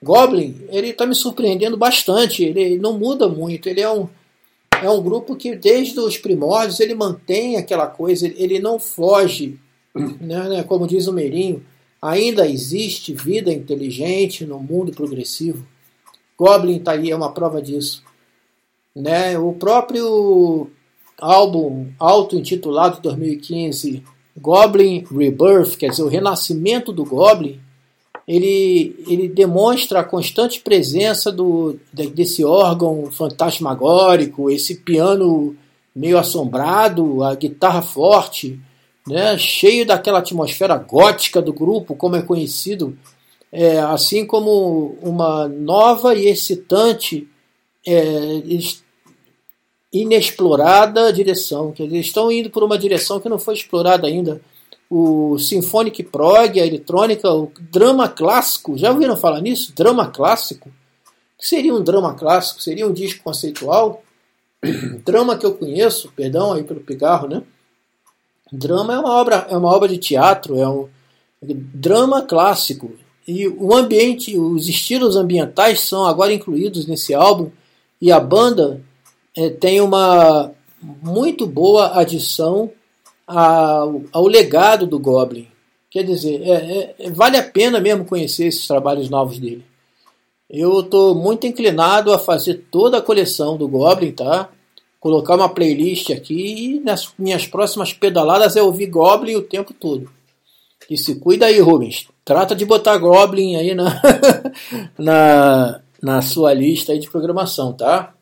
Speaker 1: Goblin, ele está me surpreendendo bastante. Ele não muda muito. Ele é um, é um grupo que, desde os primórdios, ele mantém aquela coisa, ele não foge. Né, né? Como diz o Meirinho, ainda existe vida inteligente no mundo progressivo. Goblin está aí, é uma prova disso. Né? O próprio álbum auto-intitulado 2015 Goblin Rebirth, quer dizer, o renascimento do Goblin, ele, ele demonstra a constante presença do, desse órgão fantasmagórico, esse piano meio assombrado, a guitarra forte, né, cheio daquela atmosfera gótica do grupo, como é conhecido, é, assim como uma nova e excitante, é, inexplorada direção, que eles estão indo por uma direção que não foi explorada ainda. O Symphonic Prog, a eletrônica, o drama clássico, já ouviram falar nisso? Drama clássico? O que seria um drama clássico? Seria um disco conceitual? drama que eu conheço, perdão aí pelo pigarro, né? Drama é uma obra, é uma obra de teatro, é um drama clássico. E o ambiente, os estilos ambientais são agora incluídos nesse álbum e a banda tem uma muito boa adição ao, ao legado do Goblin. Quer dizer, é, é, vale a pena mesmo conhecer esses trabalhos novos dele. Eu estou muito inclinado a fazer toda a coleção do Goblin, tá? Colocar uma playlist aqui e nas minhas próximas pedaladas é ouvir Goblin o tempo todo. E se cuida aí, Rubens. Trata de botar Goblin aí na, na, na sua lista aí de programação, tá?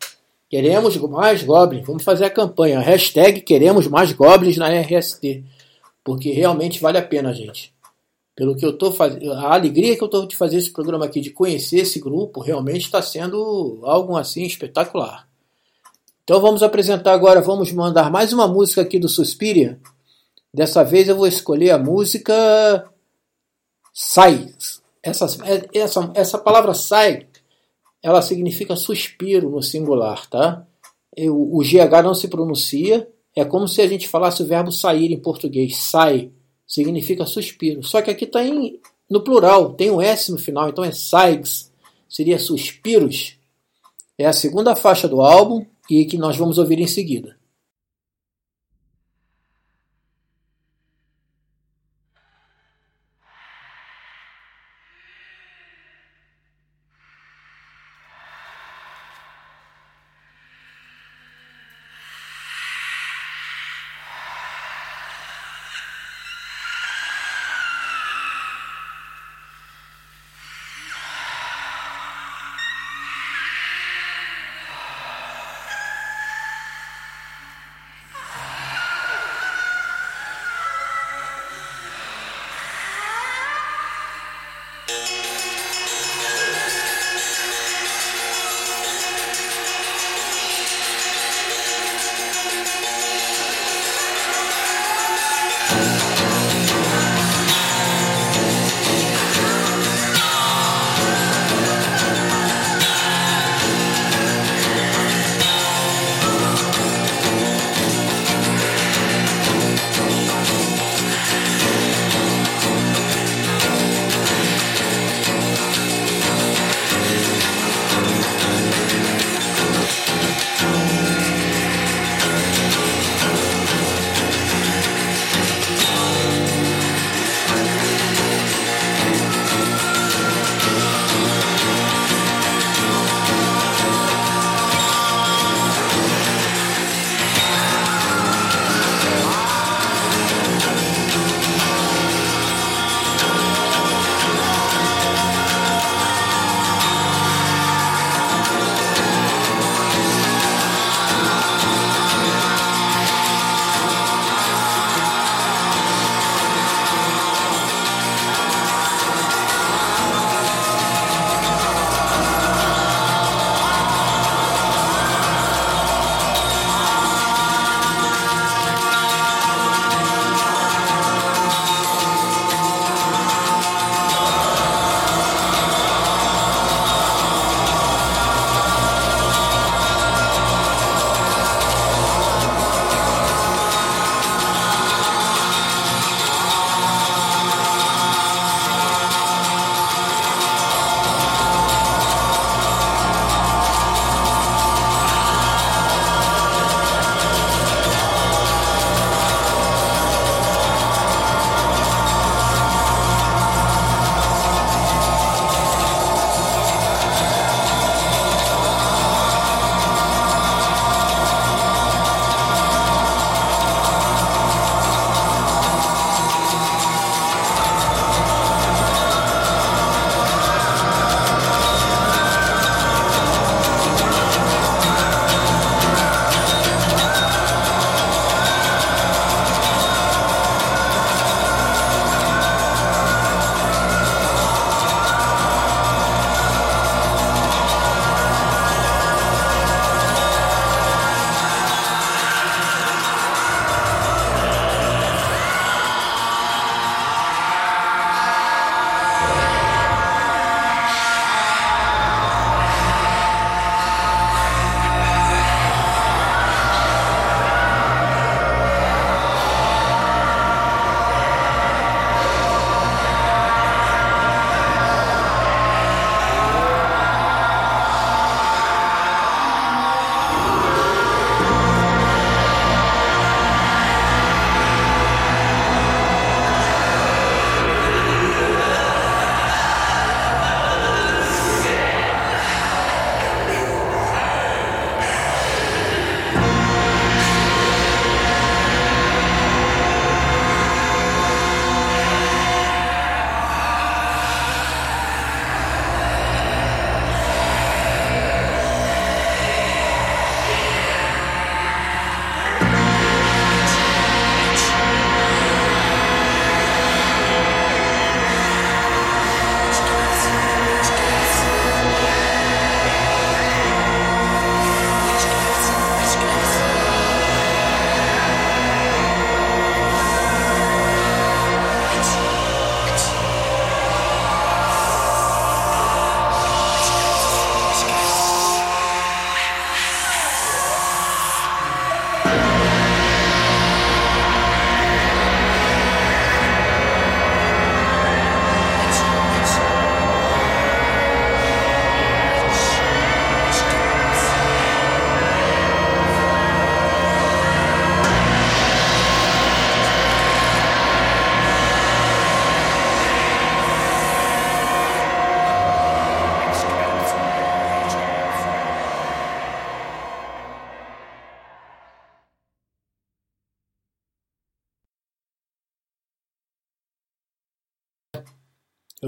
Speaker 1: Queremos mais goblins. Vamos fazer a campanha. Hashtag queremos mais goblins na RST. Porque realmente vale a pena, gente. Pelo que eu estou fazendo. A alegria que eu estou de fazer esse programa aqui, de conhecer esse grupo, realmente está sendo algo assim espetacular. Então vamos apresentar agora, vamos mandar mais uma música aqui do Suspiria. Dessa vez eu vou escolher a música Sai. Essa, essa, essa palavra sai ela significa suspiro no singular, tá? O GH não se pronuncia, é como se a gente falasse o verbo sair em português. Sai significa suspiro. Só que aqui está no plural, tem um S no final, então é saigs, seria suspiros. É a segunda faixa do álbum e que nós vamos ouvir em seguida.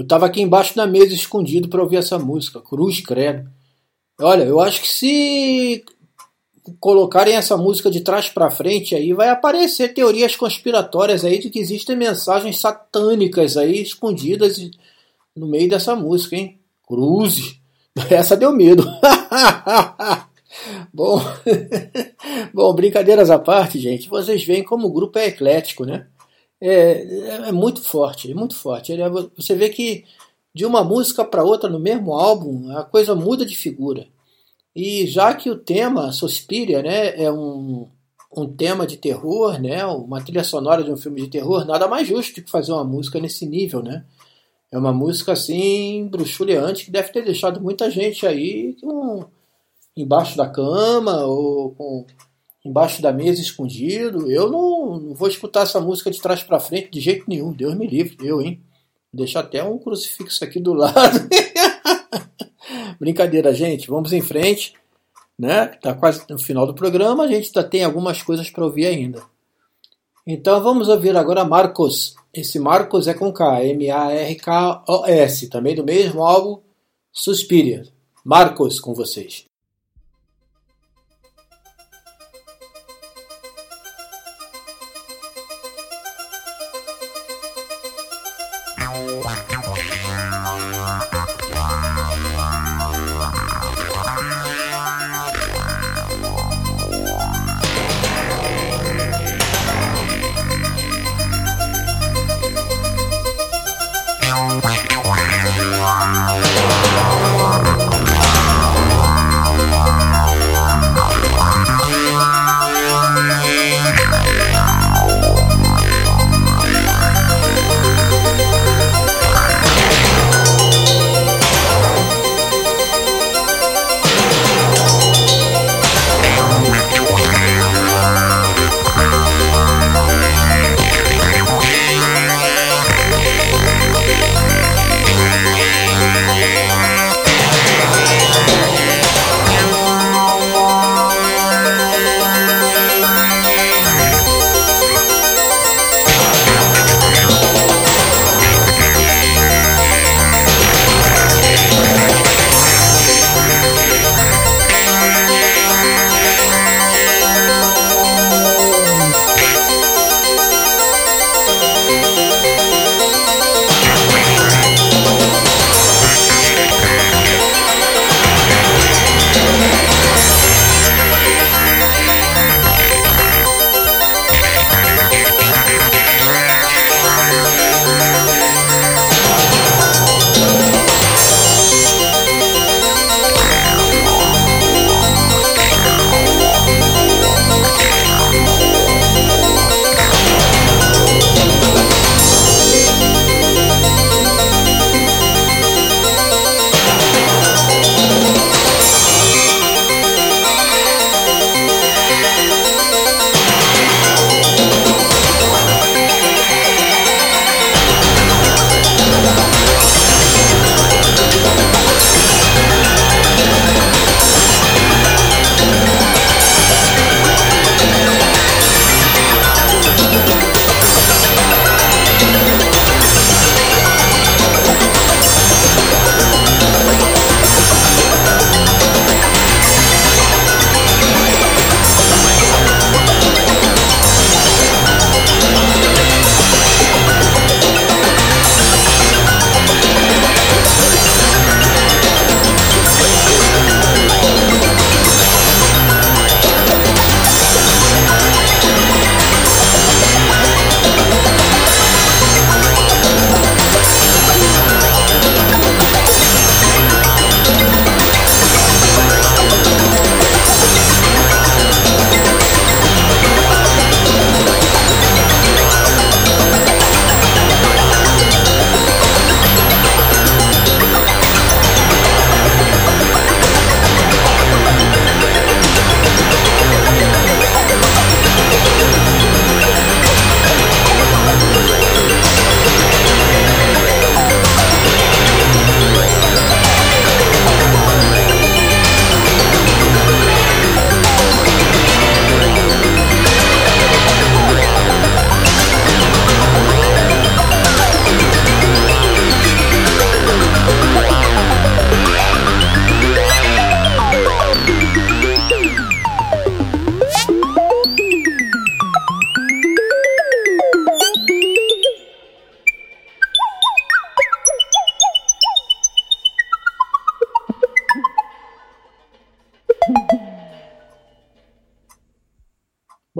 Speaker 1: Eu estava aqui embaixo da mesa escondido para ouvir essa música, Cruz Credo. Olha, eu acho que se colocarem essa música de trás para frente aí vai aparecer teorias conspiratórias aí de que existem mensagens satânicas aí escondidas no meio dessa música, hein? Cruzes. Essa deu medo. Bom, bom, brincadeiras à parte, gente. Vocês veem como o grupo é eclético, né? É, é, é muito forte, é muito forte. É, você vê que de uma música para outra no mesmo álbum, a coisa muda de figura. E já que o tema Suspiria, né, é um, um tema de terror, né, uma trilha sonora de um filme de terror, nada mais justo que fazer uma música nesse nível, né? É uma música assim bruxuleante que deve ter deixado muita gente aí com, embaixo da cama ou com, embaixo da mesa escondido. Eu não, não vou escutar essa música de trás para frente de jeito nenhum. Deus me livre, eu, hein? Deixa até um crucifixo aqui do lado. Brincadeira, gente. Vamos em frente, né? Tá quase no final do programa. A gente ainda tem algumas coisas para ouvir ainda. Então vamos ouvir agora Marcos. Esse Marcos é com K, M-A-R-K-O-S, também do mesmo álbum Suspiria. Marcos com vocês.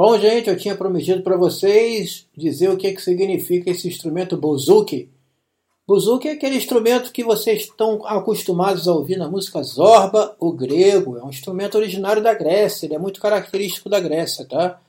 Speaker 1: Bom, gente, eu tinha prometido para vocês dizer o que, que significa esse instrumento bouzouki. Bouzouki é aquele instrumento que vocês estão acostumados a ouvir na música zorba, o grego. É um instrumento originário da Grécia, ele é muito característico da Grécia, tá?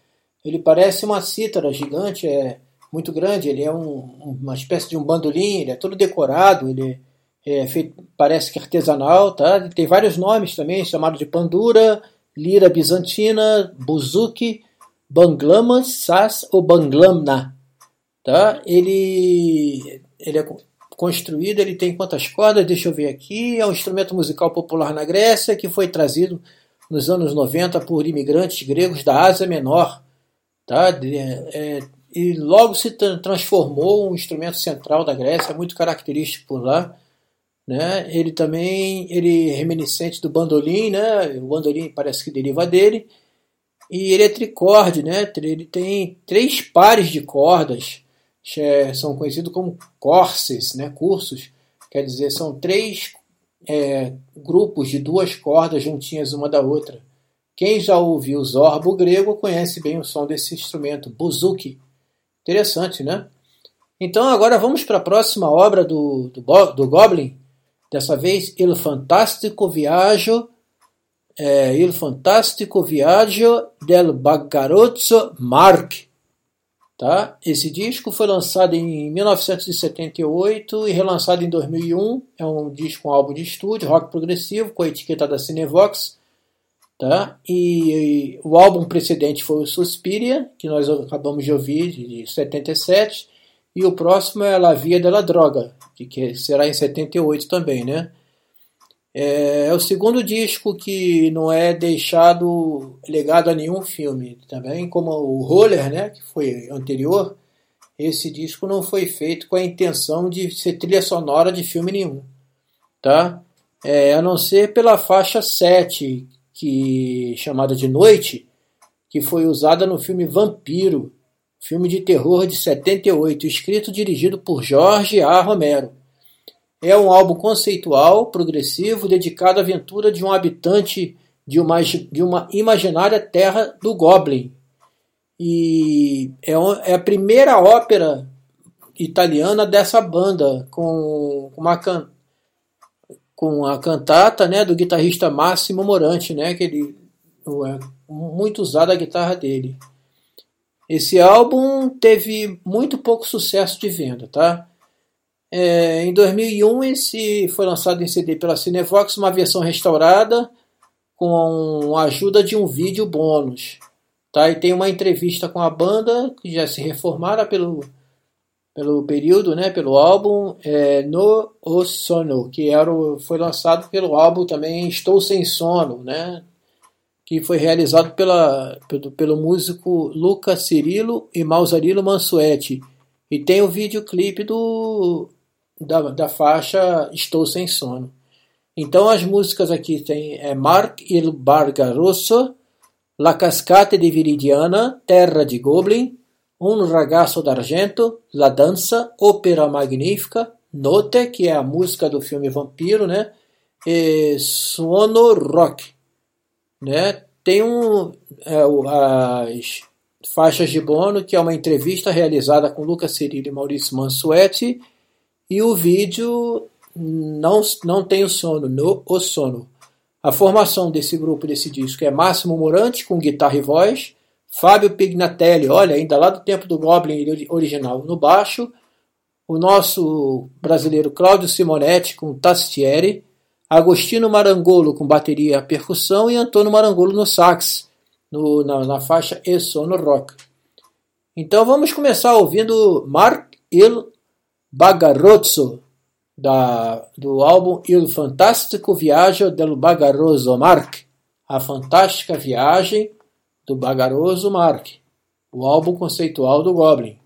Speaker 1: Ele parece uma cítara gigante, é muito grande, ele é um, uma espécie de um bandolim, ele é todo decorado, ele é feito, parece que artesanal, tá? Ele tem vários nomes também, chamado de pandura, lira bizantina, buzuki, banglamas, sas ou banglamna, tá? Ele, ele é construído, ele tem quantas cordas? Deixa eu ver aqui. É um instrumento musical popular na Grécia que foi trazido nos anos 90 por imigrantes gregos da Ásia Menor. Tá? É, e logo se transformou um instrumento central da Grécia, muito característico por lá. Né? Ele também ele é reminiscente do bandolim, né? o bandolim parece que deriva dele. E ele é tricorde, né? ele tem três pares de cordas é, são conhecidos como courses, né, cursos, quer dizer, são três é, grupos de duas cordas juntinhas uma da outra. Quem já ouviu zorbo grego conhece bem o som desse instrumento, buzuki. Interessante, né? Então agora vamos para a próxima obra do, do, do Goblin. Dessa vez, Il Fantastico Viaggio, é, Il Fantastico Viaggio del Bagarozzo Mark. Tá? Esse disco foi lançado em 1978 e relançado em 2001. É um disco, um álbum de estúdio, rock progressivo, com a etiqueta da Cinevox. Tá? E, e o álbum precedente foi o Suspiria, que nós acabamos de ouvir, de 77. E o próximo é La Via della Droga, que será em 78 também, né? É, é, o segundo disco que não é deixado legado a nenhum filme. Também como o Roller, né, que foi anterior, esse disco não foi feito com a intenção de ser trilha sonora de filme nenhum. Tá? É, a não ser pela faixa 7, que, chamada de Noite, que foi usada no filme Vampiro, filme de terror de 78, escrito e dirigido por Jorge A. Romero. É um álbum conceitual, progressivo, dedicado à aventura de um habitante de uma, de uma imaginária terra do Goblin. E é, é a primeira ópera italiana dessa banda, com uma, com a cantata né, do guitarrista Massimo Morante, né, que ele é muito usada a guitarra dele. Esse álbum teve muito pouco sucesso de venda, tá? É, em 2001, esse foi lançado em CD pela Cinevox, uma versão restaurada com a ajuda de um vídeo bônus. Tá? E tem uma entrevista com a banda, que já se reformara pelo, pelo período, né, pelo álbum é, No O Sono, que era o, foi lançado pelo álbum também Estou Sem Sono, né, que foi realizado pela, pelo, pelo músico Luca Cirilo e Mausarilo Mansuetti. E tem o videoclipe do da, da faixa Estou Sem Sono. Então as músicas aqui tem é Mark il Bargarosso, La Cascate di Viridiana, Terra de Goblin, Un Ragazzo d'Argento, La Dança, Ópera Magnífica, Note, que é a música do filme Vampiro, né? E Suono Rock, né? Tem um, é, as faixas de bono, que é uma entrevista realizada com Lucas Cirillo e Maurício Mansuetti, e o vídeo não, não tem o sono, no o sono. A formação desse grupo, desse disco, é Máximo Morante com guitarra e voz, Fábio Pignatelli, olha, ainda lá do tempo do Goblin original, no baixo, o nosso brasileiro Cláudio Simonetti com tastiere, Agostino Marangolo com bateria e percussão e Antônio Marangolo no sax, no, na, na faixa E Sono Rock. Então vamos começar ouvindo Mark Il Bagarozzo, da, do álbum Il Fantastico Viaggio del Bagaroso Mark, A Fantástica Viagem do Bagaroso Mark, o álbum conceitual do Goblin.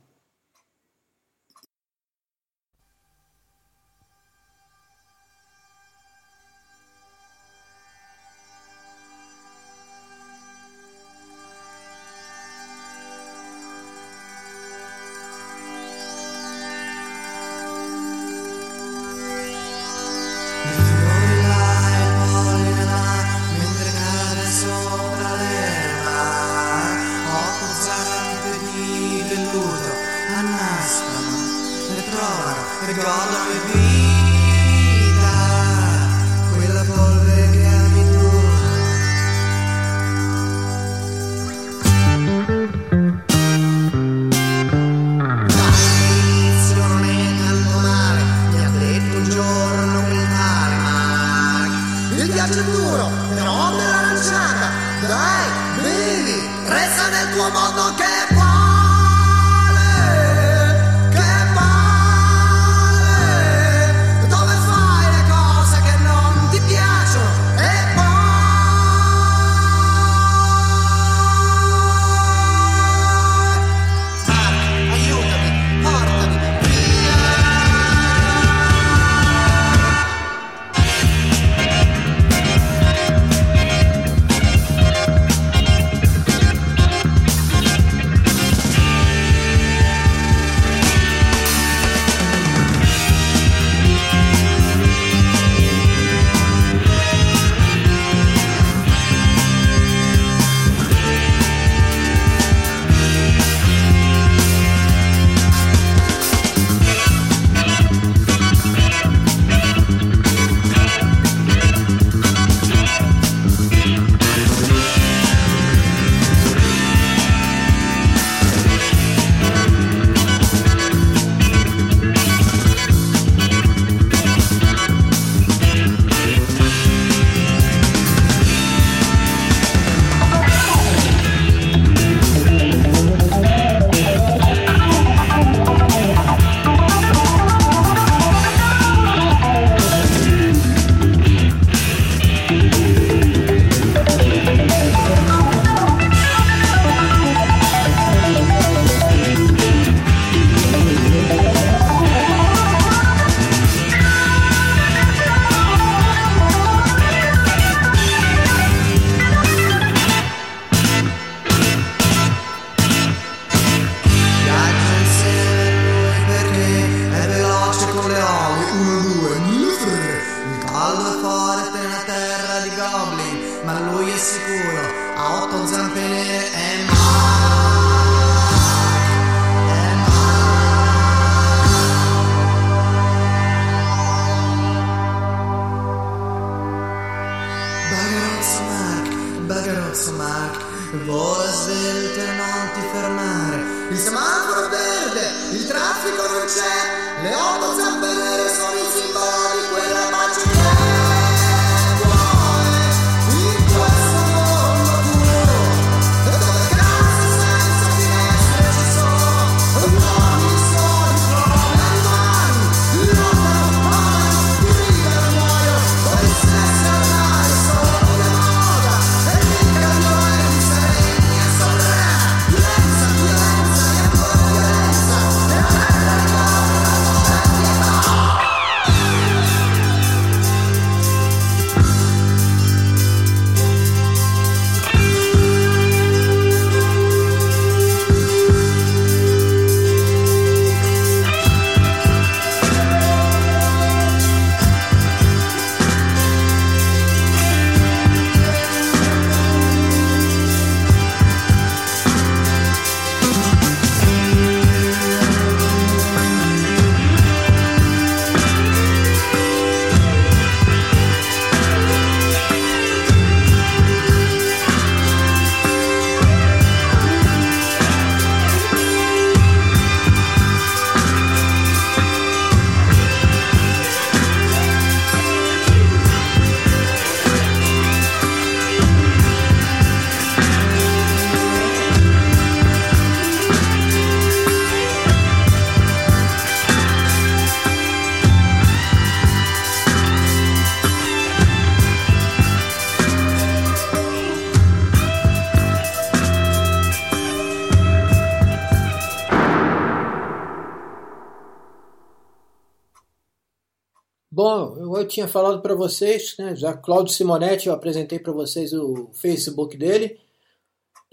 Speaker 1: Tinha falado para vocês, né, já Claudio Simonetti, eu apresentei para vocês o Facebook dele,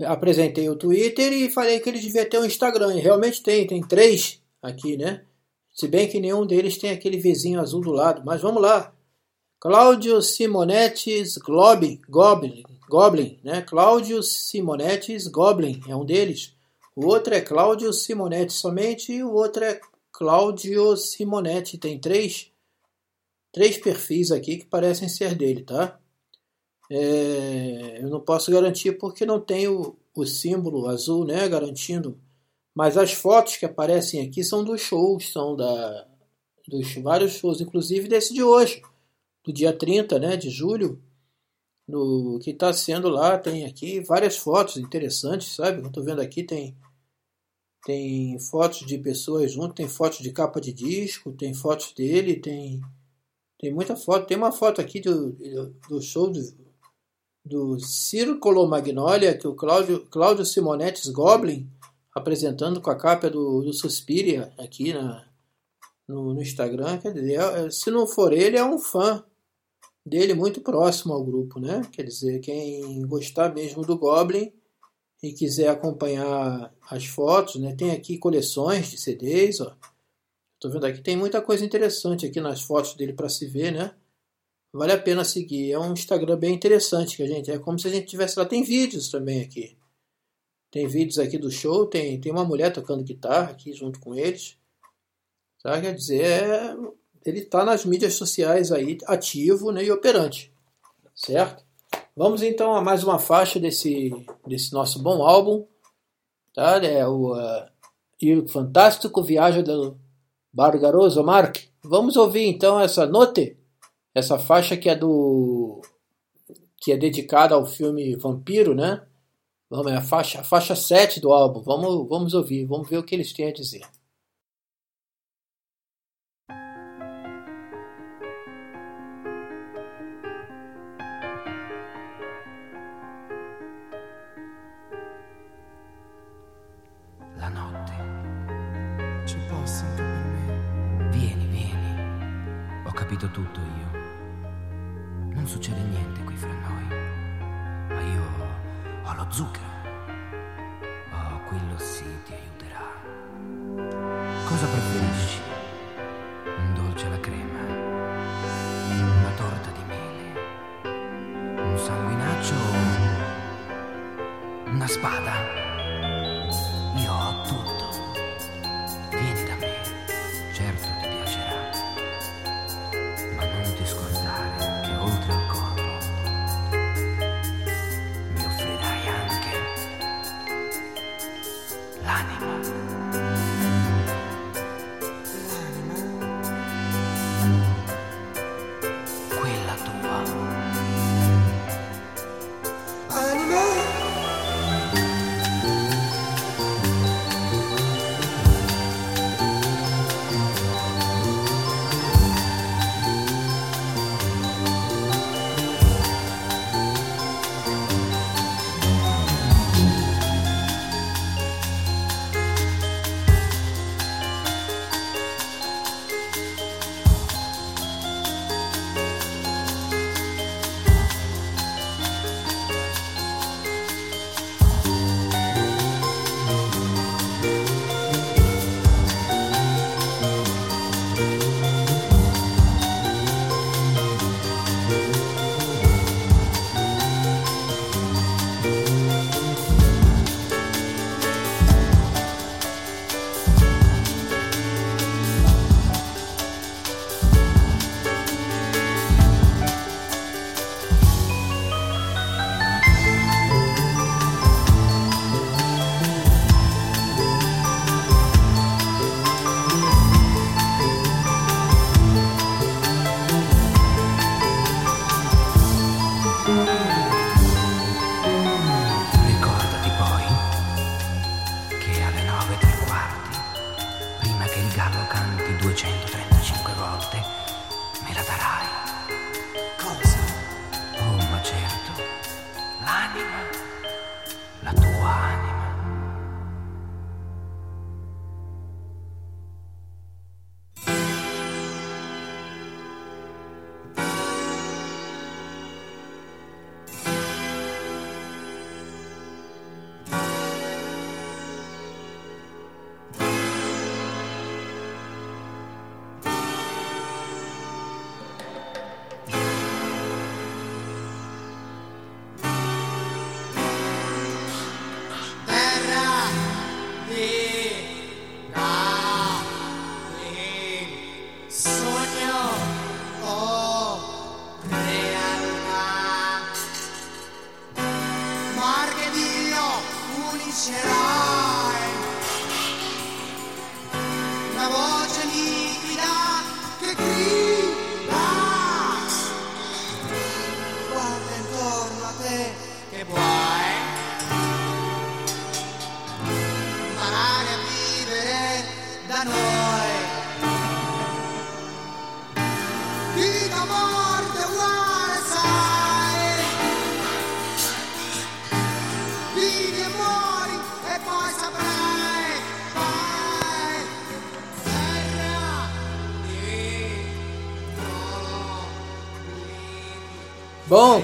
Speaker 1: apresentei o Twitter e falei que ele devia ter um Instagram. E realmente tem, tem três aqui, né? Se bem que nenhum deles tem aquele vizinho azul do lado. Mas vamos lá. Cláudio Simonetes Glob, Goblin, Goblin, né? Cláudio Simonetes Goblin é um deles. O outro é Cláudio Simonetti somente e o outro é Claudio Simonetti. Tem três, três perfis aqui que parecem ser dele, tá? É, eu não posso garantir porque não tem o, o símbolo azul, né, garantindo. Mas as fotos que aparecem aqui são dos shows, são da, dos vários shows, inclusive desse de hoje, do dia 30 né, de julho, no, que está sendo lá. Tem aqui várias fotos interessantes, sabe? Eu estou vendo aqui, tem, tem fotos de pessoas junto, tem fotos de capa de disco, tem fotos dele, tem, tem muita foto. Tem uma foto aqui do, do show do, do Círculo Magnolia, que o Cláudio, Cláudio Simonetti Goblin, apresentando com a capa do, do Suspiria aqui na, no, no Instagram. Quer dizer, é, é, se não for ele, é um fã dele muito próximo ao grupo, né? Quer dizer, quem gostar mesmo do Goblin e quiser acompanhar as fotos, né? Tem aqui coleções de CDs, ó. Tô vendo aqui, tem muita coisa interessante aqui nas fotos dele para se ver, né? Vale a pena seguir. É um Instagram bem interessante que a gente. É como se a gente tivesse lá. Tem vídeos também aqui. Tem vídeos aqui do show. Tem, tem uma mulher tocando guitarra aqui junto com eles. Tá? Quer dizer, é, ele está nas mídias sociais aí, ativo né, e operante. Certo? Vamos então a mais uma faixa desse, desse nosso bom álbum. Tá? É o uh, Fantástico Viagem do Bargaroso Mark. Vamos ouvir então essa note essa faixa que é do que é dedicada ao filme Vampiro, né? Vamos, é a faixa, a faixa 7 do álbum. Vamos, vamos ouvir, vamos ver o que eles têm a dizer.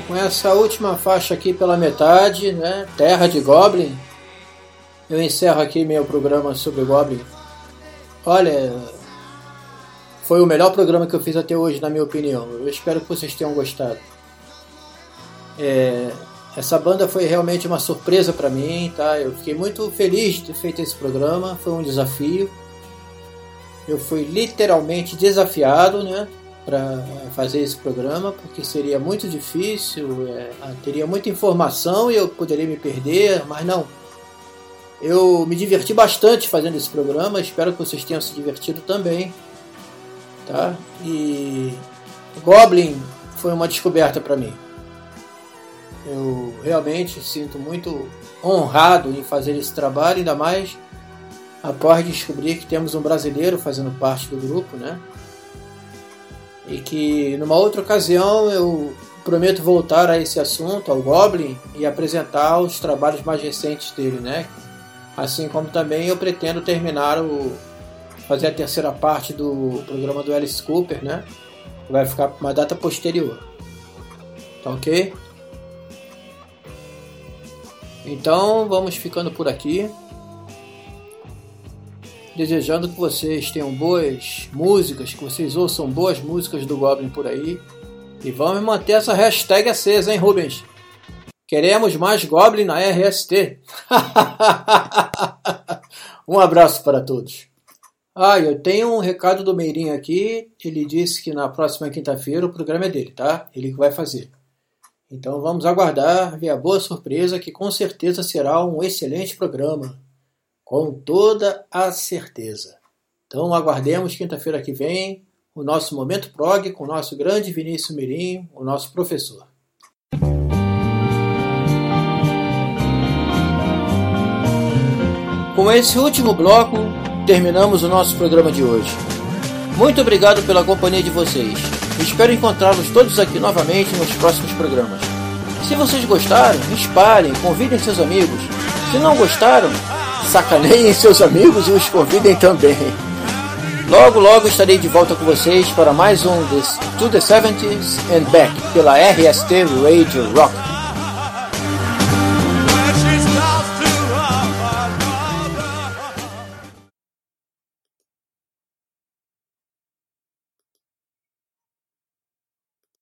Speaker 1: Com essa última faixa aqui pela metade, né? Terra de Goblin. Eu encerro aqui meu programa sobre Goblin. Olha, foi o melhor programa que eu fiz até hoje, na minha opinião. Eu espero que vocês tenham gostado. É, essa banda foi realmente uma surpresa para mim, tá? Eu fiquei muito feliz de ter feito esse programa. Foi um desafio. Eu fui literalmente desafiado, né? Para fazer esse programa, porque seria muito difícil, é, teria muita informação e eu poderia me perder, mas não. Eu me diverti bastante fazendo esse programa, espero que vocês tenham se divertido também. Tá? E Goblin foi uma descoberta para mim. Eu realmente sinto muito honrado em fazer esse trabalho, ainda mais após descobrir que temos um brasileiro fazendo parte do grupo, né? E que numa outra ocasião eu prometo voltar a esse assunto, ao Goblin, e apresentar os trabalhos mais recentes dele, né? Assim como também eu pretendo terminar o fazer a terceira parte do programa do Alice Cooper, né? Vai ficar para uma data posterior. Tá ok? Então vamos ficando por aqui desejando que vocês tenham boas músicas, que vocês ouçam boas músicas do Goblin por aí. E vamos manter essa hashtag acesa, hein, Rubens? Queremos mais Goblin na RST. um abraço para todos. Ah, eu tenho um recado do Meirinho aqui. Ele disse que na próxima quinta-feira o programa é dele, tá? Ele que vai fazer. Então vamos aguardar, ver a boa surpresa que com certeza será um excelente programa com toda a certeza. Então aguardemos quinta-feira que vem o nosso Momento Prog com o nosso grande Vinícius Mirim, o nosso professor. Com esse último bloco, terminamos o nosso programa de hoje. Muito obrigado pela companhia de vocês. Espero encontrá-los todos aqui novamente nos próximos programas. Se vocês gostaram, espalhem, convidem seus amigos. Se não gostaram, sacaneiem seus amigos e os convidem também. Logo, logo estarei de volta com vocês para mais um To the 70s and Back pela RST Radio Rock.